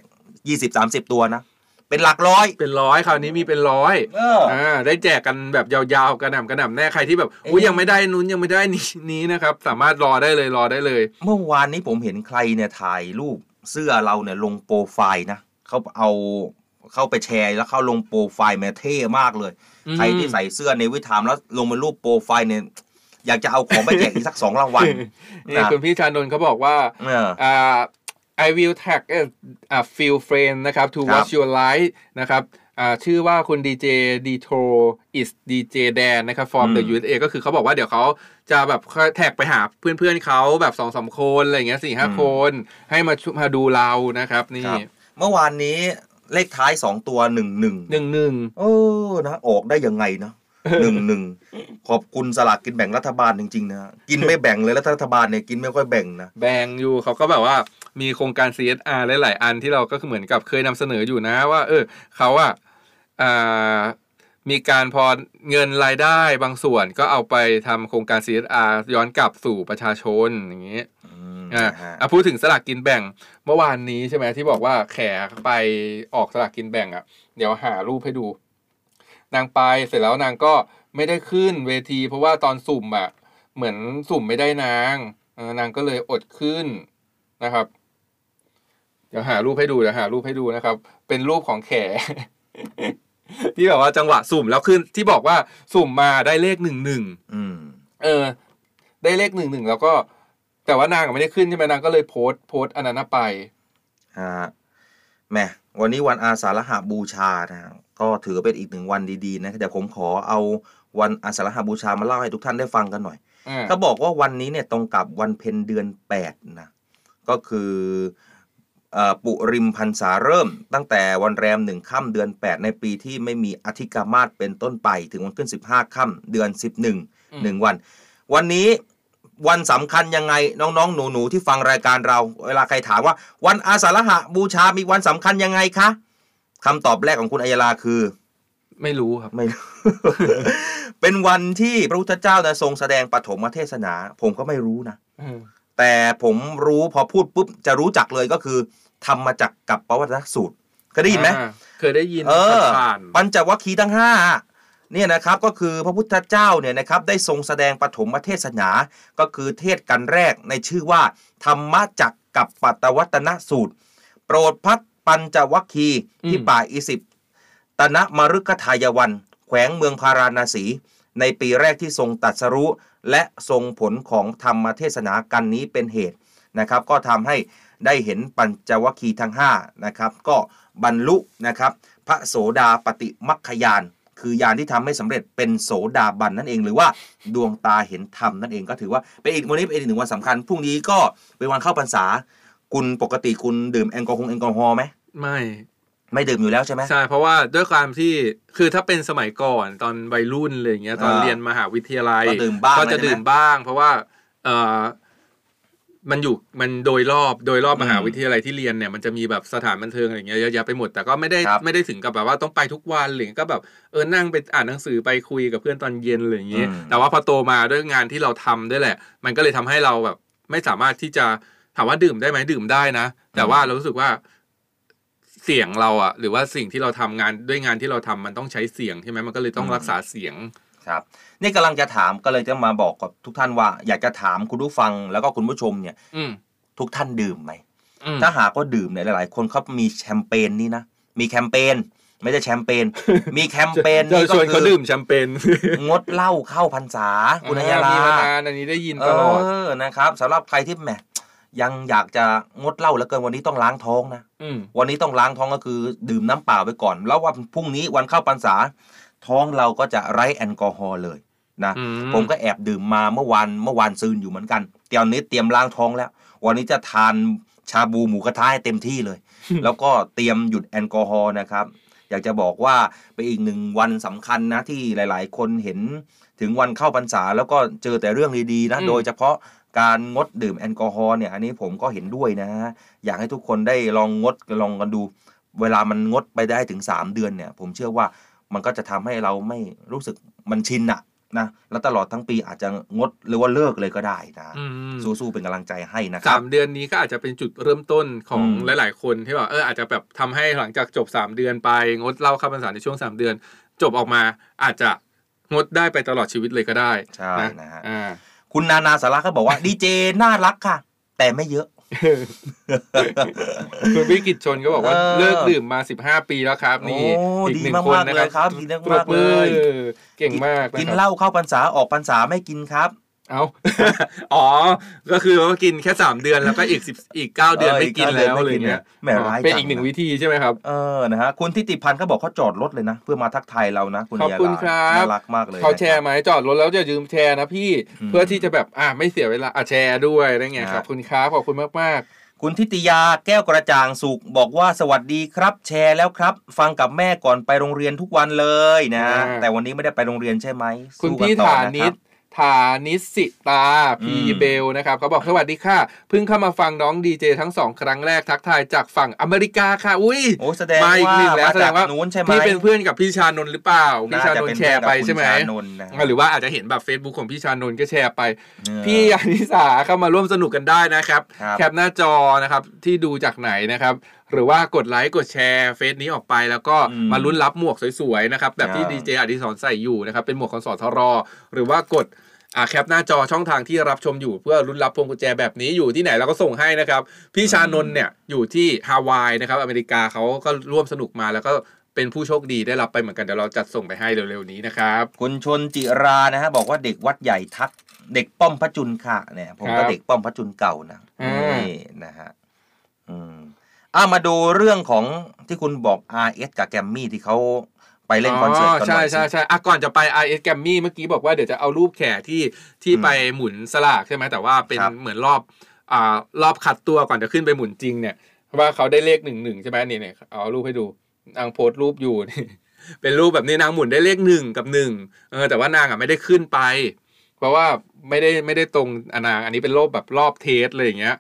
20-30ตัวนะเป็นหลักร้อย เป็นร้อยคราวนี้มีเป็นร้อยเอออ่าได้แจกกันแบบยาวๆกระหน่ำกระหน่ำแน่ใครที่แบบอุ้ยเอ๊ะยังไม่ได้นู้นยังไม่ได้นี้นี้นะครับ สามารถรอได้เลยรอได้เลย เมื่อวานนี้ผมเห็นใครเนี่ยถ่ายรูป เสื้อเราเนี่ยลงโปรไฟล์นะเขาเอาเข้าไปแชร์แล้วเข้าลงโปรไฟล์แม่เท่มากเลยอืมใครที่ใส่เสื้อในวิถามแล้วลงเป็นรูปโปรไฟล์เนี่ยอยากจะเอาของไปแจกอีกสักสองรางวัลนี่นะคุณพี่ชานนท์เขาบอกว่าเอออ่า I will tag เอ่ออ่า feel friend นะครับ to ครับ watch your life นะครับอ่าชื่อว่าคุณ DJ d t o is DJ Dan นะครับ from the อืม USA ก็คือเขาบอกว่าเดี๋ยวเขา จะแบบค่อยแท็กไปหาเพื่อนๆเขาแบบสองสามคนอะไรอย่างเงี้ยสี่ห้าคน ให้มาชุมาดูเรานะครับ นี่ครับเมื่อวานนี้เลขท้ายสองตัวหนึ่งหนึ่งหนึ่งหนึ่งเออนะออกได้ยังไงนะหนึ่งหนึ่งขอบคุณสลากกินแบ่งรัฐบาลจริงๆนะกินไม่แบ่งเลยแล้วรัฐบาลเนี่ยกินไม่ค่อยแบ่งนะแบงอยู่เขาก็แบบว่ามีโครงการ CSR หลายๆอันที่เราก็คือเหมือนกับเคยนำเสนออยู่นะว่า เออเขาอะอ่า มีการพอเงินรายได้บางส่วนก็เอาไปทำโครงการ CSR ย้อนกลับสู่ประชาชนอย่างนี้อืมอ่านะฮะอะพูดถึงสลากกินแบ่งเมื่อวานนี้ใช่ไหมที่บอกว่าแขไปออกสลากกินแบ่งอะ เดี๋ยวหารูปให้ดู นางไปเสร็จแล้วนางก็ไม่ได้ขึ้นเวที เพราะว่าตอนสุ่มอะ เหมือนสุ่มไม่ได้นางเออนางก็เลยอดขึ้นนะครับ เดี๋ยวหารูปให้ดูเดี๋ยวหารูปให้ดูนะครับ เป็นรูปของแข ที่แบบว่าจังหวะสุ่มแล้วขึ้นที่บอกว่าสุ่มมาได้เลขหนึ่งหนึ่งอืมเออ ได้เลขหนึ่งหนึ่งแล้วก็ แต่ว่านางอะไม่ได้ขึ้นใช่ไหมนางก็เลยโพสต์โพสต์อันนั้นนะไปฮะแหม่วันนี้วันอาสาฬหบูชานะฮะก็ถือเป็นอีกหนึ่งวันดีๆนะเดี๋ยวผมขอเอาวันอาสาฬหบูชามาเล่าให้ทุกท่านได้ฟังกันหน่อยอ่าเขาบอกว่าวันนี้เนี่ยตรงกับวันเพ็ญเดือนแปดนะก็คือเอ่อ ปุริมพันษาเริ่ม ตั้งแต่วันแรมหนึ่งค่ำเดือน 8 ในปีที่ไม่มีอธิกามาศเป็นต้นไปถึงวันขึ้น 15ค่ำเดือน 11หนึ่งวัน วันนี้วันสำคัญยังไงน้องๆ หนูๆ ที่ฟังรายการเรา เวลาใครถามว่า วันอาสาฬหะบูชา มีวันสำคัญยังไงคะคำตอบแรกของคุณอัยยาลาคือ ไม่รู้ครับไม่รู้ เป็นวันที่พระพุทธเจ้านะทรงแสดงปฐมเทศนา ผมก็ไม่รู้นะอืม แต่ผมรู้พอพูดปุ๊บจะรู้จักเลยก็คือทำมาจากกับปวัตนสูตรเคยได้ยินไหมอ่าเคยได้ยินเออผ่านปัญจวัคคีย์ทั้งห้าเนี่ยนะครับก็คือพระพุทธเจ้าเนี่ยนะครับได้ทรงแสดงปฐมเทศนาก็คือเทศกันแรกในชื่อว่า ธรรมจักรกับปัตตวัตนสูตร โปรดพัดปัญจวัคคีย์ที่อืม ป่าอิสิปตนะมรุกทายวัน แขวงเมืองพาราณสี ในปีแรกที่ทรงตรัดสรู้ และทรงผลของธรรมเทศนากันนี้เป็นเหตุนะครับ ก็ทำให้ได้เห็นปัญจวัคคีย์ทั้ง5นะครับก็บรรลุนะครับพระโสดาปฏิมัคคยานคือยานที่ทำให้สำเร็จเป็นโสดาบันนั่นเอง หรือว่าดวงตาเห็นธรรมนั่นเองก็ถือว่าเป็นอีกวันนี้เป็นอีกหนึ่งวันสำคัญพรุ่งนี้ก็เป็นวันเข้าพรรษา คุณปกติคุณดื่มแอลกอฮอล์แอลกอฮอล์ไหมไม่ ไม่ดื่มอยู่แล้วใช่ไหม ใช่ เพราะว่าด้วยความที่คือถ้าเป็นสมัยก่อนตอนวัยรุ่นอะไรอย่างเงี้ยตอนอ่าเรียนมหาวิทยาลัย ก็ดื่มบ้างก็จะเลยใช่ไหมดื่มบ้าง เพราะว่าเออมันอยู่มันโดยรอบโดยรอบอืมมหาวิทยาลัยที่เรียนเนี่ยมันจะมีแบบสถานบันเทิงอะไรอย่างเงี้ยเยอะแยะไปหมดแต่ก็ไม่ได้ครับไม่ได้ถึงกับแบบว่าต้องไปทุกวันหรือก็แบบเออนั่งไปอ่านหนังสือไปคุยกับเพื่อนตอนเย็นอะไรอย่างเงี้ยอืมแต่ว่าพอโตมาด้วยงานที่เราทำด้วยแหละ มันก็เลยทำให้เราแบบ ไม่สามารถที่จะถามว่าดื่มได้ไหมดื่มได้นะ แต่ว่าเรารู้สึกว่า เสียงเราอะหรือว่าสิ่งที่เราทำงานด้วยงานที่เราทำมันต้องใช้เสียงใช่ไหมมันก็เลยต้องอืมรักษาเสียงครับนี่กำลังจะถามก็เลยจะมาบอกกับทุกท่านว่า อยากจะถามคุณผู้ฟังแล้วก็คุณผู้ชมเนี่ยอืมทุกท่านดื่มไหมอืมถ้าหากว่าดื่มเนี่ยหลาย ๆ คนเขามีแชมเปญนี่นะมีแคมเปญไม่ใช่แชมเปญมีแคมเปญจะนี่ก็ชวนคืเขาอดื่มแชมเปญงดเหล้าเข้าพรรษาคุณอัยยาลามีมานานอันนี้ได้ยินตลอดเออนะครับสำหรับใครที่แหม ยังอยากจะงดเหล้าแล้วเกินวันนี้ต้องล้างท้องนะอืมวันนี้ต้องล้างท้องก็คือ ดื่มน้ำเปล่าไปก่อน แล้ววันพรุ่งนี้วันเข้าพรรษา ท้องเราก็จะไร้แอลกอฮอล์เลยนะอืมผมก็แอบดื่มมาเมื่อวานเมื่อวานซืนอยู่เหมือนกันเตรียมนี้เตรียมล้างท้องแล้ว วันนี้จะทานชาบูหมูกระทะให้เต็มที่เลย แล้วก็เตรียมหยุดแอลกอฮอล์นะครับ อยากจะบอกว่าเป็นอีกหนึ่งวันสำคัญนะที่หลาย ๆ คนเห็นถึงวันเข้าพรรษาแล้วก็เจอแต่เรื่องดีๆนะอืมโดยเฉพาะ การงดดื่มแอลกอฮอล์เนี่ยอันนี้ผมก็เห็นด้วยนะอยากให้ทุกคนได้ลองงดลองกันดู เวลามันงดไปได้ถึง 3 เดือนเนี่ย ผมเชื่อว่ามันก็จะทำให้เราไม่รู้สึกมันชินอะนะแล้วตลอดทั้งปีอาจจะงดหรือว่าเลิกเลยก็ได้นะอืมสู้ๆเป็นกำลังใจให้นะคสารับมเดือนนี้ก็อาจจะเป็นจุดเริ่มต้นของอืมหลาย ๆ คนที่แบบเอออาจจะแบบทำให้หลังจากจบสามเดือนไป งดเหล้าเข้าพรรษาในช่วงสามเดือน จบออกมาอาจจะงดได้ไปตลอดชีวิตเลยก็ได้ใช่นะฮะอ่า คุณนานาสาระก็บอกว่าดีเจน่ารักค่ะ แต่ไม่เยอะคุณวิกิตชนก็บอกว่าเออเลิกดื่มมา 15 ปีแล้วครับ นี่โอ้อีกดีหนึ่งมากคนๆนะเลยครับดีมากๆปรบมือเลยเก่งมากะครับกินเหล้าเข้าพรรษาออกพรรษาไม่กินครับ เอาอ๋อ ก็คือว่ากินแค่สามเดือนแล้วก็อีกสิบอีกเก้าเดือนเออไม่กินอีกเก้าเดือนแล้วไม่อะไรกินเงี้ยแหมร้ายเป็นจังอีกหนึ่งนะวิธีใช่ไหมครับ เออ นะฮะ คุณทิติพันธ์เขาบอกเขาจอดรถเลยนะ เพื่อมาทักทายเรานะ คุณขอบคุณยาลาครับน่ารักมากเลยเขาแชนะร์ไหมจอดรถแล้วจะยืมแชร์นะพี่อืมเพื่อที่จะแบบ อะไม่เสียเวลา อะแชร์ด้วยได้ไงนะขอบคุณครับ ขอบคุณมากมากคุณทิติยาแก้วกระจ่างสุขบอกว่าสวัสดีครับ แชร์แล้วครับ ฟังกับแม่ก่อนไปโรงเรียนทุกวันเลยนะ แต่วันนี้ไม่ได้ไปโรงเรียนใช่ไหมๆคุณสู้กันพี่ต่อฐานะนิคตรับ ฐานิสิตาพีอืมเบลนะครับเขาบอกสวัสดีค่ะ เพิ่งเข้ามาฟังน้องดีเจทั้งสองครั้งแรกทักทายจากฝั่งอเมริกาค่ะ อุ้ยโอ้แสดงมาอีกว่าหนึ่งแล้วมาแสดจากงว่านู้นใช่ไหมพี่เป็นเพื่อนกับพี่ชานนท์หรือเปล่าพี่ชานนท์แชร์ไปใช่ไหมน่าจะเป็นเพื่อนกับคุณชานนท์นะหรือว่าอาจจะเห็นแบบ Facebook ของพี่ชานนท์ก็แชร์ไปเออพี่อนิสาเข้ามาร่วมสนุกกันได้นะครับครับ แคปหน้าจอนะครับที่ดูจากไหนนะครับ หรือว่ากดไลค์กดแชร์เฟซนี้ออกไป แล้วก็อืมมาลุ้นรับหมวกสวยๆนะครับแบบที่อ่าดีเจอดิศรใส่อยู่นะครับเป็นหมวกของสทรหรือว่ากดอ่าแคปหน้าจอช่องทางที่รับชมอยู่เพื่อลุ้นรับพวงกุญแจแบบนี้อยู่ที่ไหนเราก็ส่งให้นะครับ พี่ชานนท์เนี่ยอยู่ที่ฮาวายนะครับอเมริกาเขาก็ร่วมสนุกมาแล้วก็เป็นผู้โชคดีได้รับไปเหมือนกันเดี๋ยวเราจัดส่งไปให้เร็วๆนี้นะครับคุณชนจิรานะฮะบอกว่าเด็กวัดใหญ่ทัก เด็กป้อมพระจุลค่ะเนี่ยผมก็ครับเด็กป้อมพระจุลเก่านะอ่านี่นะฮะอืม อ่ามาดูเรื่องของที่คุณบอก RS กับแกมมี่ที่เขาไปเล่นคอนเสิร์ตกันหใช่น่อยใช่สิใช่อะก่อนจะไป RS แกมมี่เมื่อกี้บอกว่าเดี๋ยวจะเอารูปแขกที่ที่อืมไปหมุนสลากใช่ไหมแต่ว่าเป็นครับเหมือนรอบอ่ารอบคัดตัวก่อนจะขึ้นไปหมุนจริงเนี่ยเพราะว่าเขาได้เลขหนึ่งหนึ่งใช่ไหมนี่เนี่ยเอารูปให้ดูนางโพสต์รูปอยู่นี่เป็นรูปแบบนี้นางหมุนได้เลขหนึ่งกับหนึ่งเออแต่ว่านางอะไม่ได้ขึ้นไป เพราะว่าไม่ได้ไม่ได้ตรงอนนางอันนี้เป็นรอบแบบรอบเทสเลยอย่างเงี้ย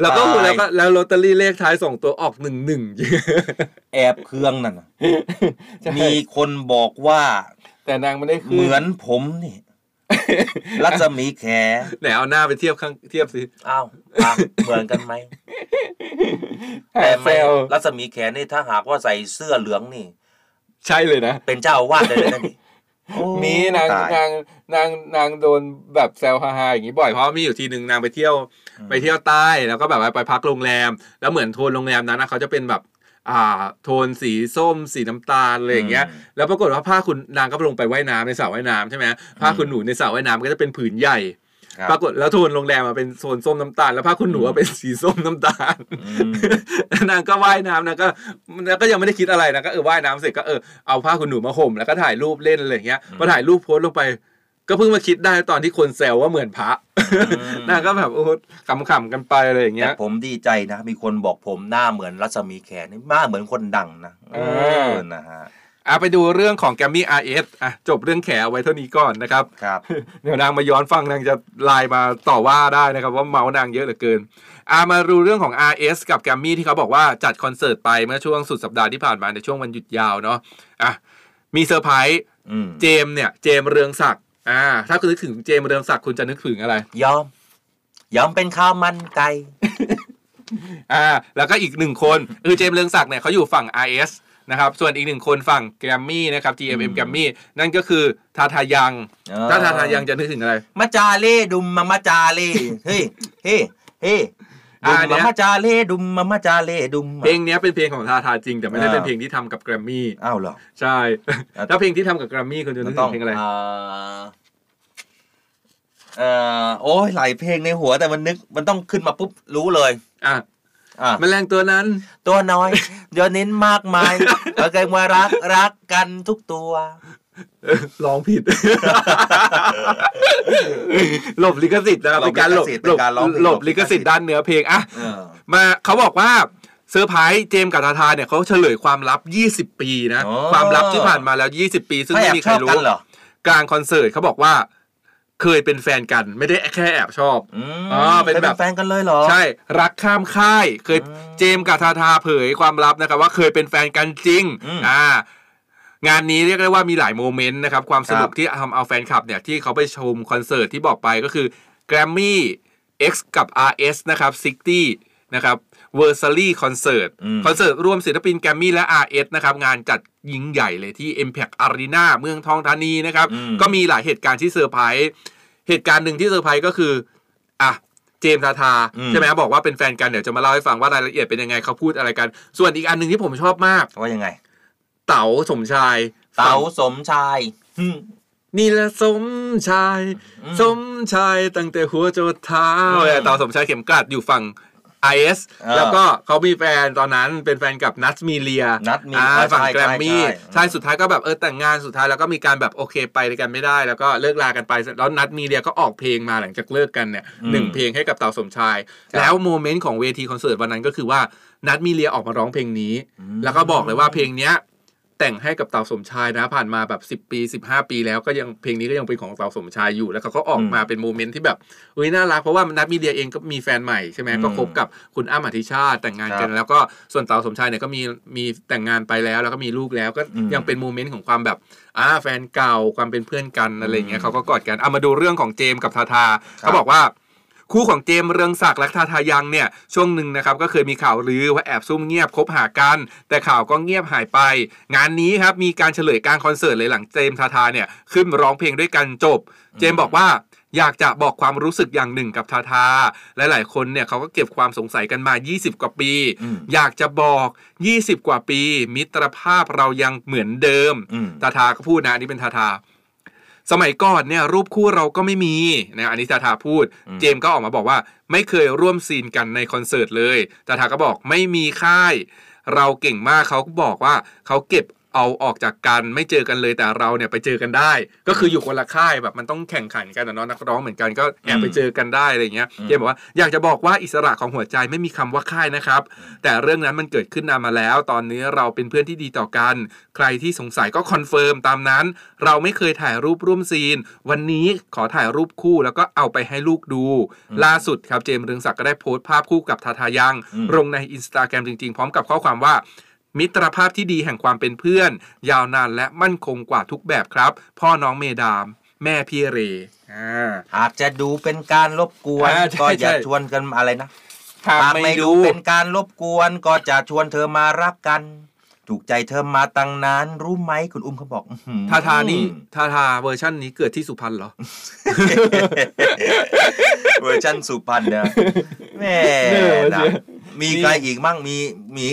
แล้วก็ตาย แล้วก็แล้วลอตเตอรี่เลขท้ายสองตัวออกหนึ่งหนึ่ง แอบเครื่องนั่นน่ะมีคนบอกว่าแต่นางไม่ได้ขึ้นเหมือนผมนี่ รัศมีแขไหนเอาหน้าไปเทียบข้างเทียบสิอ้าวอ้าวเหมือนกันไหมแต่แต่เซไม่ลรัศมีแขนี่ถ้าหากว่าใส่เสื้อเหลืองนี่ ใช่เลยนะ เป็นเจ้าอาวาสเลยนะนี่โอ้ มีนางตายนางนางนางโดนแบบแซวฮาๆอย่างนี้บ่อยเพราะว่ามีอยู่ทีหนึ่งนางไปเที่ยวอืมไปเที่ยวใต้แล้วก็แบบว่าไปพักโรงแรม แล้วเหมือนโทนโรงแรมนั้นนะเขาจะเป็นแบบอ่าโทนสีส้ม สีน้ำตาลอะไรอย่างเงี้ยแล้วปรากฏว่าผ้าคุณนางก็ลงไปว่ายน้ำในสระว่ายน้ำใช่ไหมผ้าคุณหนูในสระว่ายน้ำก็จะเป็นผืนใหญ่ ครับ ปรากฏแล้วโทนโรงแรมมาเป็นโซนส้มน้ำตาล แล้วผ้าคุณหนูอะเป็นสีส้มน้ำตาล อืมนางก็ว่ายน้ำนางก็นางก็ยังไม่ได้คิดอะไรนะก็เออว่ายน้ำเสร็จก็เออเอาผ้าคุณหนูมาห่มแล้วก็ถ่ายรูปเล่นอะไรอย่างเงี้ยพอถ่ายรูปโพสต์ลงไป ก็เพิ่งมาคิดได้ตอนที่คนแซวว่าเหมือนพระมนางก็แบบโอ้ขำๆกันไปอะไรอย่างเงี้แต่ยผมดีใจนะ มีคนบอกผมหน้าเหมือนรัศมีแขนี่หน้าเหมือนคนดังนะเออ เออนะฮะ อะไปดูเรื่องของแกมมี่ RS อะจบเรื่องแขเอาไว้เท่านี้ก่อนนะครับ ครับ เดี๋ยวนางมาย้อนฟังนางจะไลน์มาต่อว่าได้นะครับว่าเมาส์นางเยอะเหลือเกินอามาดูเรื่องของ RS กับแกมมี่ที่เขาบอกว่าจัดคอนเสิร์ตไปเมื่อช่วงสุดสัปดาห์ที่ผ่านมาในช่วงวันหยุดยาวเนาะอะมีเซอร์ไพรส์อืมเจมส์เนี่ยเจมส์เรืองศักดิ์อ่าถ้าคุณนึกถึงเจมส์เรืองศักดิ์คุณจะนึกถึงอะไร ยอม ยอมเป็นข้าวมันไก่ อ่าแล้วก็อีกหนึ่งคนคือเจมส์เรืองศักดิ์เนี่ยเขาอยู่ฝั่ง RS นะครับส่วนอีกหนึ่งคนฝั่งแกรมมี่นะครับ GMM แกรมมี่นั่นก็คือทาทายังเออถ้าทาทายังจะนึกถึงอะไรมาจาเล่ดุมมามาจาเล่เฮ้ยเฮ้เฮ้ดุอ่ามเนี่มายมาจาเล่ดุมมามาจาเล่ดุมเพลงเนี้ยเป็นเพลงของทาทาจริง แต่ไม่ได้อ่าเป็นเพลงที่ทำกับแกรมมี่อ้าวเหรอใช่อะแล้วเพลงที่ทำกับแกรมมี่คุณจะนึมันกต้ถึองงเพลงอะไรเอ่อเอ่อโอ้ยหลายเพลงในหัวแต่มันนึกมันต้องขึ้นมาปุ๊บรู้เลย อะอะ แมลงตัวนั้น ตัวน้อยเดี๋ยวเน้นมากมายเอาเกินว่ารักรักกันทุกตัวเออร้องผิด หลบลิขสิทธิ์นะครับหลบเป็นการหลบลิขสิทธิ์หลบเป็นการร้องเพลงหลบหลบลิลิขขสิสิททธิ์ธิ์ด้านเนื้อเพลงอะเออมาเขาบอกว่าเซอร์ไพรส์เจมส์กับทาทาเนี่ยเขาเฉลยความลับ 20 ปีนะอ๋อความลับที่ผ่านมาแล้ว 20 ปี ซึ่งไม่ไม่แอบมีชใครอบรู้กันเหรอกลางคอนเสิร์ตเขาบอกว่า เคยเป็นแฟนกันไม่ได้แค่แอบชอบอืมอ๋อเป็นแบบเคยแฟนกันเลยเหรอ ใช่ รักข้ามค่าย เคยอืมเจมส์กับทาทาเผยความลับนะครับ ว่าเคยเป็นแฟนกันจริงอืมอ่างานนี้เรียกได้ว่ามีหลาย moment นะครับ ความสนุกครับที่ทำเอาแฟนคลับเนี่ย ที่เขาไปชมคอนเสิร์ตที่บอกไปก็คือ Grammy X กับ RS นะครับ60นะครับ v e r s a r y Concert อืมคอนเสิร์ตรวมศิลปินแกรมมี่และ RS นะครับ งานจัดยิ่งใหญ่เลยที่ Impact Arena เมืองทองธานีนะครับอืมก็มีหลายเหตุการณ์ที่เซอร์ไพรส์เหตุการณ์หนึ่งที่เซอร์ไพรส์ก็คืออะเจมส์ทาทาอืมใช่ไหมบอกว่าเป็นแฟนกันเดี๋ยวจะมาเล่าให้ฟังว่ารายละเอียดเป็นยังไงเขาพูดอะไรกัน ส่วนอีกอันหนึ่งที่ผมชอบมาก ว่ายังไง เต๋าสมชาย เต๋าสมชายอืมนี่แหละสมชายอืมสมชายตั้งแต่หัวจรดเท้าอืมเออเต๋าสมชายเข็มกลัดอยู่ฝั่ง RS เออแล้วก็เขามีแฟนตอนนั้นเป็นแฟนกับนัทมีเลียนัทมีอ่าใช่ฝั่งใช่แกรมมี่ใช่ใช่ใช่สุดท้ายก็แบบเออแต่งงานสุดท้ายแล้วก็มีการแบบโอเคไปด้วยกันไม่ได้ แล้วก็เลิกลากันไปแล้วนัทมีเลียก็ออกเพลงมาหลังจากเลิกกันเนี่ยอืมหนึ่งเพลงให้กับเต๋าสมชายครับแล้ว moment ของเวทีคอนเสิร์ตวันนั้นก็คือว่านัทมีเลียออกมาร้องเพลงนี้ แล้วก็บอกเลยว่าเพลงเนี้ย แต่งให้กับเต๋าสมชายนะ ผ่านมาแบบ10 ปี 15 ปีแล้วก็ยังเพลงนี้ก็ยังเป็นของเต๋าสมชายอยู่ แล้วเขาก็ออกมาเป็น moment ที่แบบเฮ้ยน่ารักเพราะว่านัทมีเรียเองก็มีแฟนใหม่ใช่ไหมอืมก็คบกับคุณอ้ำอธิชาติแต่งงานกันครับแล้วก็ส่วนเต๋าสมชายเนี่ยก็มีมีแต่งงานไปแล้ว แล้วก็มีลูกแล้วก็อืมยังเป็น moment ของความแบบอ่าแฟนเก่าความเป็นเพื่อนกันอะไรอย่างเงี้ยอืมเขาก็กอดกันเอามาดูเรื่องของเจมส์กับทาทาครับเขาบอกว่า คู่ของเจมส์เรืองศักดิ์และทาทายังเนี่ยช่วงหนึ่งนะครับก็เคยมีข่าวลือว่าแอบซุ่มเงียบคบหากัน แต่ข่าวก็เงียบหายไป งานนี้ครับมีการเฉลยกลารคอนเสิร์ตเลยหลังเจมส์ทาทาเนี่ยขึ้นร้องเพลงด้วยกันจบ เจมส์บอกว่าอยากจะบอกความรู้สึกอย่างหนึ่งกับทาทาและหลายๆคนเนี่ยเขาก็เก็บความสงสัยกันมา 20 กว่าปีอืมอยากจะบอก 20 กว่าปี มิตรภาพเรายังเหมือนเดิมอืมทาทาก็พูดนะอันนี้เป็นทาทา สมัยก่อนเนี่ยรูปคู่เราก็ไม่มีนะอันนี้ทาทาพูดอืมเจมส์ก็ออกมาบอกว่า ไม่เคยร่วมซีนกันในคอนเสิร์ตเลยทาทาก็บอกไม่มีค่าย เราเก่งมากเขาก็บอกว่าเขาเก็บ เอาออกจากกันไม่เจอกันเลยแต่เราเนี่ยไปเจอกันได้ ก็คืออยู่คนละค่ายแบบมันต้องแข่งขันกันอะเนาะนักร้องเหมือนกันก็แอบไปเจอกันได้อะไรอย่างเงี้ยอืมเจมส์บอกว่าอยากจะบอกว่าอิสระของหัวใจไม่มีคำว่าค่ายนะครับ แต่เรื่องนั้นมันเกิดขึ้นนานมาแล้ว ตอนนี้เราเป็นเพื่อนที่ดีต่อกัน ใครที่สงสัยก็ confirm ตามนั้น เราไม่เคยถ่ายรูปร่วมซีน วันนี้ขอถ่ายรูปคู่แล้วก็เอาไปให้ลูกดู ล่าสุดครับเจมส์เรืองศักดิ์ก็ได้โพสต์ภาพคู่กับทาทายังอืมลงในอินสตาแกรมจริงๆ พร้อมกับข้อความว่า มิตรภาพที่ดีแห่งความเป็นเพื่อน ยาวนานและมั่นคงกว่าทุกแบบครับ พ่อน้องเมดาม แม่พี่เรอ่าหากจะดูเป็นการรบกวนอ่าใช่ก็อย่าใช่ชวนกันอะไรนะหากหากไม่ไม่ดูดูเป็นการรบกวน ก็จะชวนเธอมารักกัน ถูกใจเธอมาตั้งนานรู้ไหมคุณอุ้มเขาบอกอื้อหือทาทานี่ทาทาเวอร์ชันนี้เกิดที่สุพรรณเหรอ เวอร์ชันสุพรรณนะแม่เนอะนะเชียวมีใครอีกมั่งมีมี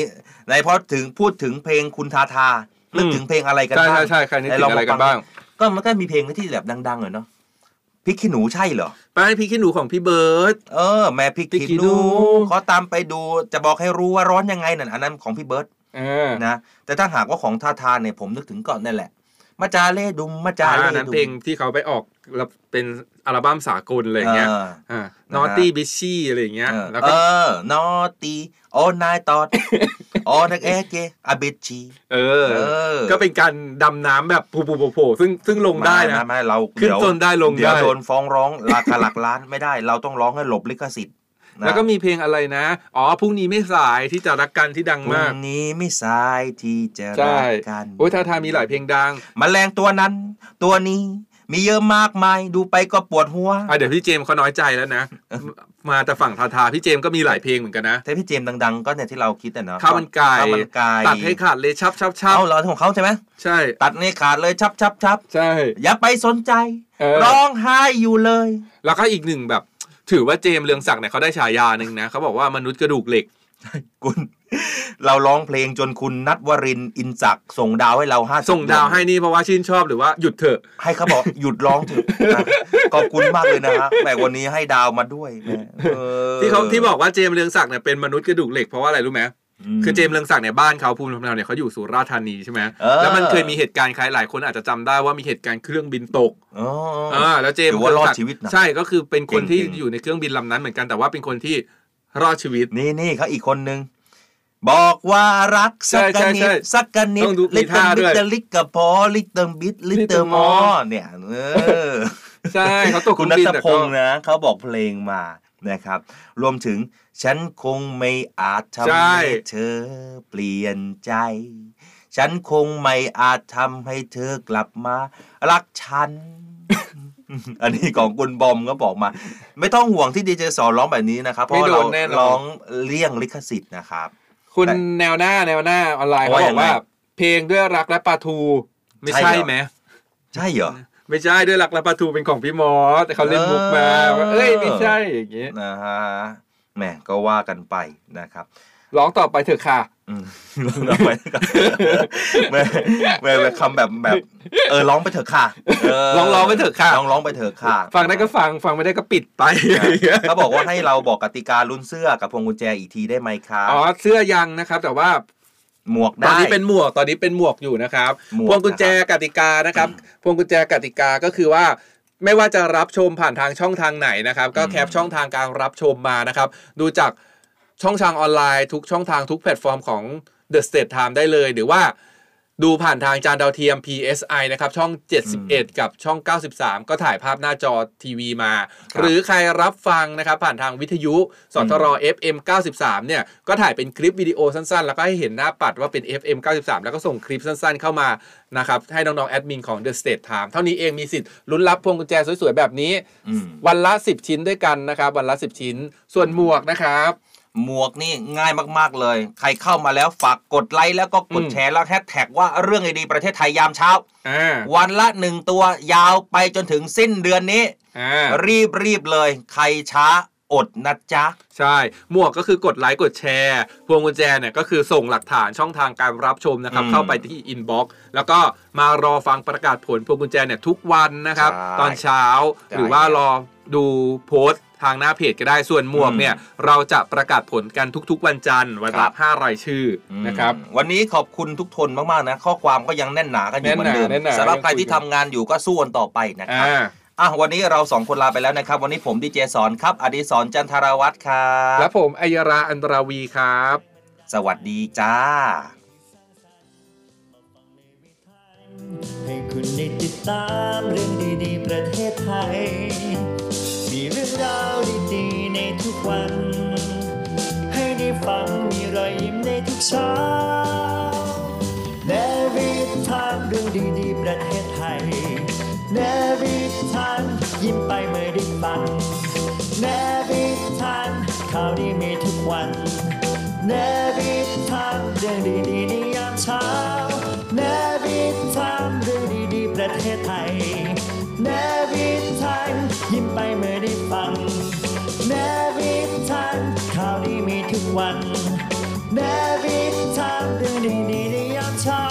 ไหนพอถึงพูดถึงเพลงคุณทาทานึกถึงเพลงอะไรกันใช่บ้างใช่ใช่ใครนึกถึงอะไรกันบ้าง ก็มันก็มีเพลงที่แบบดังๆเหรอเนาะพริกขี้หนูใช่เหรอไปพี่ขี้หนูของพี่เบิร์ดเออ แม่พริกพริกขี้ขี้หหนูนูขอตามไปดูจะบอกให้รู้ว่าร้อนยังไงนั่นอันนั้นของพี่เบิร์ตอ่านะแต่ถ้าหากว่าของทาทาเนี่ยผมนึกถึงก่อนนั่นแหละมาจาเล่ดุมมาจาอ่าเล่อันนั้นดุมเพลงที่เขาไปออกแล้วเป็นอัลบั้มสากลอะไรอย่างเงี้ยเอออ่านะฮะนอตตี้บิชชี่อะไรอย่างเงี้ยเออแล้วเอก็อนอตีโอนายตอด โอนักเอเกอาเบจีเออเออ ก็เป็นการดำน้ำแบบโผล่ๆๆซึ่งซึ่งลงได้นะไม่ไม่ไม่เราขึ้นเยวต้นได้ลงเดี๋ยวได้โดนฟ้องร้องราคาหลักล้านไม่ได้ เราต้องร้องให้หลบลิขสิทธิ์นะแล้วก็มีเพลงอะไรนะ อ๋อ พรุ่งนี้ไม่สายที่จะรักกันที่ดังพรุ่มากงนี้ไม่สายที่จะใช่รักกัน โอ้ยทาทามีหลายเพลงดังมแมลงตัวนั้น ตัวนี้ มีเยอะมากมาย ดูไปก็ปวดหัวอะเดี๋ยวพี่เจมส์เขาน้อยใจแล้วนะ มาแต่ฝั่งทาทาพี่เจมส์ก็มีหลายเพลงเหมือนกันนะแต่พี่เจมส์ดังๆ ก็เนี่ยที่เราคิดอะเนาะข้าวมันไก่ข้าวมันไก่ตัดให้ขาดเลยชับชับชับเอาเหรอของเขาใช่ไหมใช่ ตัดให้ขาดเลยชับชับชับใช่ อย่าไปสนใจเออร้องไห้อยู่เลย แล้วก็อีกหนึ่งแบบ ถือว่าเจมส์เรืองศักดิ์เนี่ยเขาได้ฉายาหนึ่งนะเขาบอกว่ามนุษย์กระดูกเหล็กคุณ เราร้องเพลงจนคุณนัทวรินทร์อินศักดิ์ส่งดาวให้เราห้าส่งดาวให้นี่เพราะว่าชื่นชอบหรือว่าหยุดเถอะ ให้เขาบอกหยุดร้องเถอะนะขอบคุณมากเลยนะฮะแหมวันนี้ให้ดาวมาด้วยแหมเออที่เขาที่บอกว่าเจมส์เรืองศักดิ์เนี่ยเป็นมนุษย์กระดูกเหล็กเพราะว่าอะไรรู้ไหมคือเจมส์เรืองศักดิ์เนี่ยบ้านเขาภูมิลำเนาเนี่ยเขาอยู่สุราษฎร์ธานีใช่ไหมเออแล้วมันเคยมีเหตุการณ์คล้ายหลายคนอาจจะจำได้ว่ามีเหตุการณ์เครื่องบินตกอ๋ออ่าแล้วเจมส์ถือว่ารอดเรืงศักดิ์ชีวิตนะใช่ก็คือเป็นคนที่เก่งๆอยู่ในเครื่องบินลำนั้นเหมือนกันแต่ว่าเป็นคนที่รอดชีวิตนี่นี่เขาอีกคนนึง บอกว่ารักสักกะนิใช่ดใช่สักกะนิดต้องดูมีลิตเติ้ท่าลด้บิวยตลิกกับพอลิตเติ้ลบิตลิตเติ้ล Little มอ More เนี่ยเออใช่เขาตกคุณเครื่นัองบินทแต่พก็งศ์นะเขาบอกเพลงมานะครับ รวมถึงฉันคงไม่อาจทำใช่ให้เธอเปลี่ยนใจ ฉันคงไม่อาจทำให้เธอกลับมา รักฉัน อันนี้ของคุณบอมก็บอกมา ไม่ต้องห่วงที่ดีเจสอนร้องแบบนี้นะครับ เพราะไม่ว่าโดเรานแน่นอนร้องเลี่ยงลิขสิทธิ์นะครับ คุณแต่แนวหน้าแนวหน้าออนไลน์เขาว่าบยัอกงไงว่า เพลงด้วยรักและปลาทู ไม่ใช่ใช่เหรอไหมใช่เหรอไม่ใช่ด้วยรักและปลาทูเป็นของพี่มอสแต่เขาเล่นมุกมาเออว่าเอ้ยไม่ใช่อย่างงี้นะฮะแหมก็ว่ากันไปนะครับร้องต่อไปเถอะค่ะ อืมร้องไปแม่แม่แม่คำแบบแบบ เออร้องไปเถอะค่ะเร้องร้องไปเถอะค่ะร้องร้องไปเถอะค่ะ ฟังได้ก็ฟังฟังไม่ได้ก็ปิดไปเขาบอกว่าให้เราบอกกติกาลุ้นเสื้อกับพวงกุญแจอีกทีได้ไหมครับอ๋อเสื้อยังนะครับ แต่ว่าหมวกตอนได้นี้เป็นหมวกตอนนี้เป็นหมวกอยู่นะครับหมวกพวงกุญแจกติกานะครับพวงกุญแจกติกาก็คือว่าไม่ว่าจะรับชมผ่านทางช่องทางไหนนะครับ ก็แคปช่องทางการรับชมมานะครับ ดูจาก ช่องทางออนไลน์ ทุกช่องทางทุกแพลตฟอร์มของ The State Time ได้เลย หรือว่าดูผ่านทางจานดาวเทียม PSI นะครับ ช่อง 71 กับช่อง 93 ก็ถ่ายภาพหน้าจอทีวีมา หรือใครรับฟังนะครับ ผ่านทางวิทยุสทร FM 93 เนี่ย ก็ถ่ายเป็นคลิปวิดีโอสั้นๆ แล้วก็ให้เห็นหน้าปัดว่าเป็น FM 93 แล้วก็ส่งคลิปสั้นๆ เข้ามานะครับ ให้น้องๆ แอดมินของ The State Time เท่านี้เองมีสิทธิ์ลุ้นรับพวงกุญแจสวยๆ แบบนี้อืมวันละ 10 ชิ้นด้วยกันนะครับวันละ 10 ชิ้นส่วนหมวกนะครับ หมวกนี่ง่ายมากๆเลย ใครเข้ามาแล้วฝากกดไลค์แล้วก็กดอืมแชร์แล้วแฮชแท็กว่าเรื่องดีๆประเทศไทยยามเช้าอ่าวันละหนึ่งตัวยาวไปจนถึงสิ้นเดือนนี้อ่ารีบรีบๆเลย ใครช้าอดนะจ๊ะ ใช่ หมวกก็คือกดไลค์กดแชร์ พวงกุญแจเนี่ยก็คือส่งหลักฐานช่องทางการรับชมนะครับอืมเข้าไปที่ inbox แล้วก็มารอฟังประกาศผลพวงกุญแจเนี่ยทุกวันนะครับใช่ตอนเช้าใช่หรือว่ารอดูโพสต์ ทางหน้าเพจก็ได้ส่วนหมวกอืมเนี่ย เราจะประกาศผลกันทุกๆ วันจันทร์วันครัละบห้ารายชื่ออนะครับวันนี้ขอบคุณทุกทนมากๆนะข้อความก็ยังแน่นหนากันอยู่เหมือนเดิมแน่นหนาแน่นหนาสำหรับใครยังคุยที่ทำงานอยู่ก็สู้กันต่อไปนะครับอ่าอะวันนี้เราสองคนลาไปแล้วนะครับ วันนี้ผมดีเจสอนครับ อดิศรจันทรวัตรครับและผมอัยราอันตราวีครับ สวัสดีจ้า ให้คุณได้ติดตามเรื่องดีๆประเทศไทยมี เรื่องราวดีๆในทุกวัน ให้ได้ฟังมีรอยยิ้มในทุกเช้าแนวิทานเรื่องดีๆ ประเทศไทยแนวิทานยิ้มไปเมื่อได้ฟังแนวิทานข่าวดีมีทุกวันแนวิทานเรื่องดีๆในยามเช้า วันเนวิทามเรื่องดีๆในยามเช้า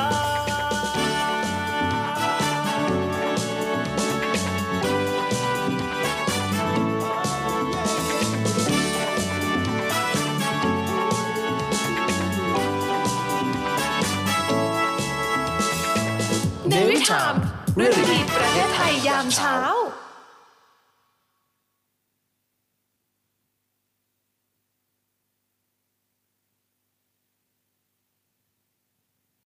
ในวิถามเรื่องดีประเทศไทยยามเช้า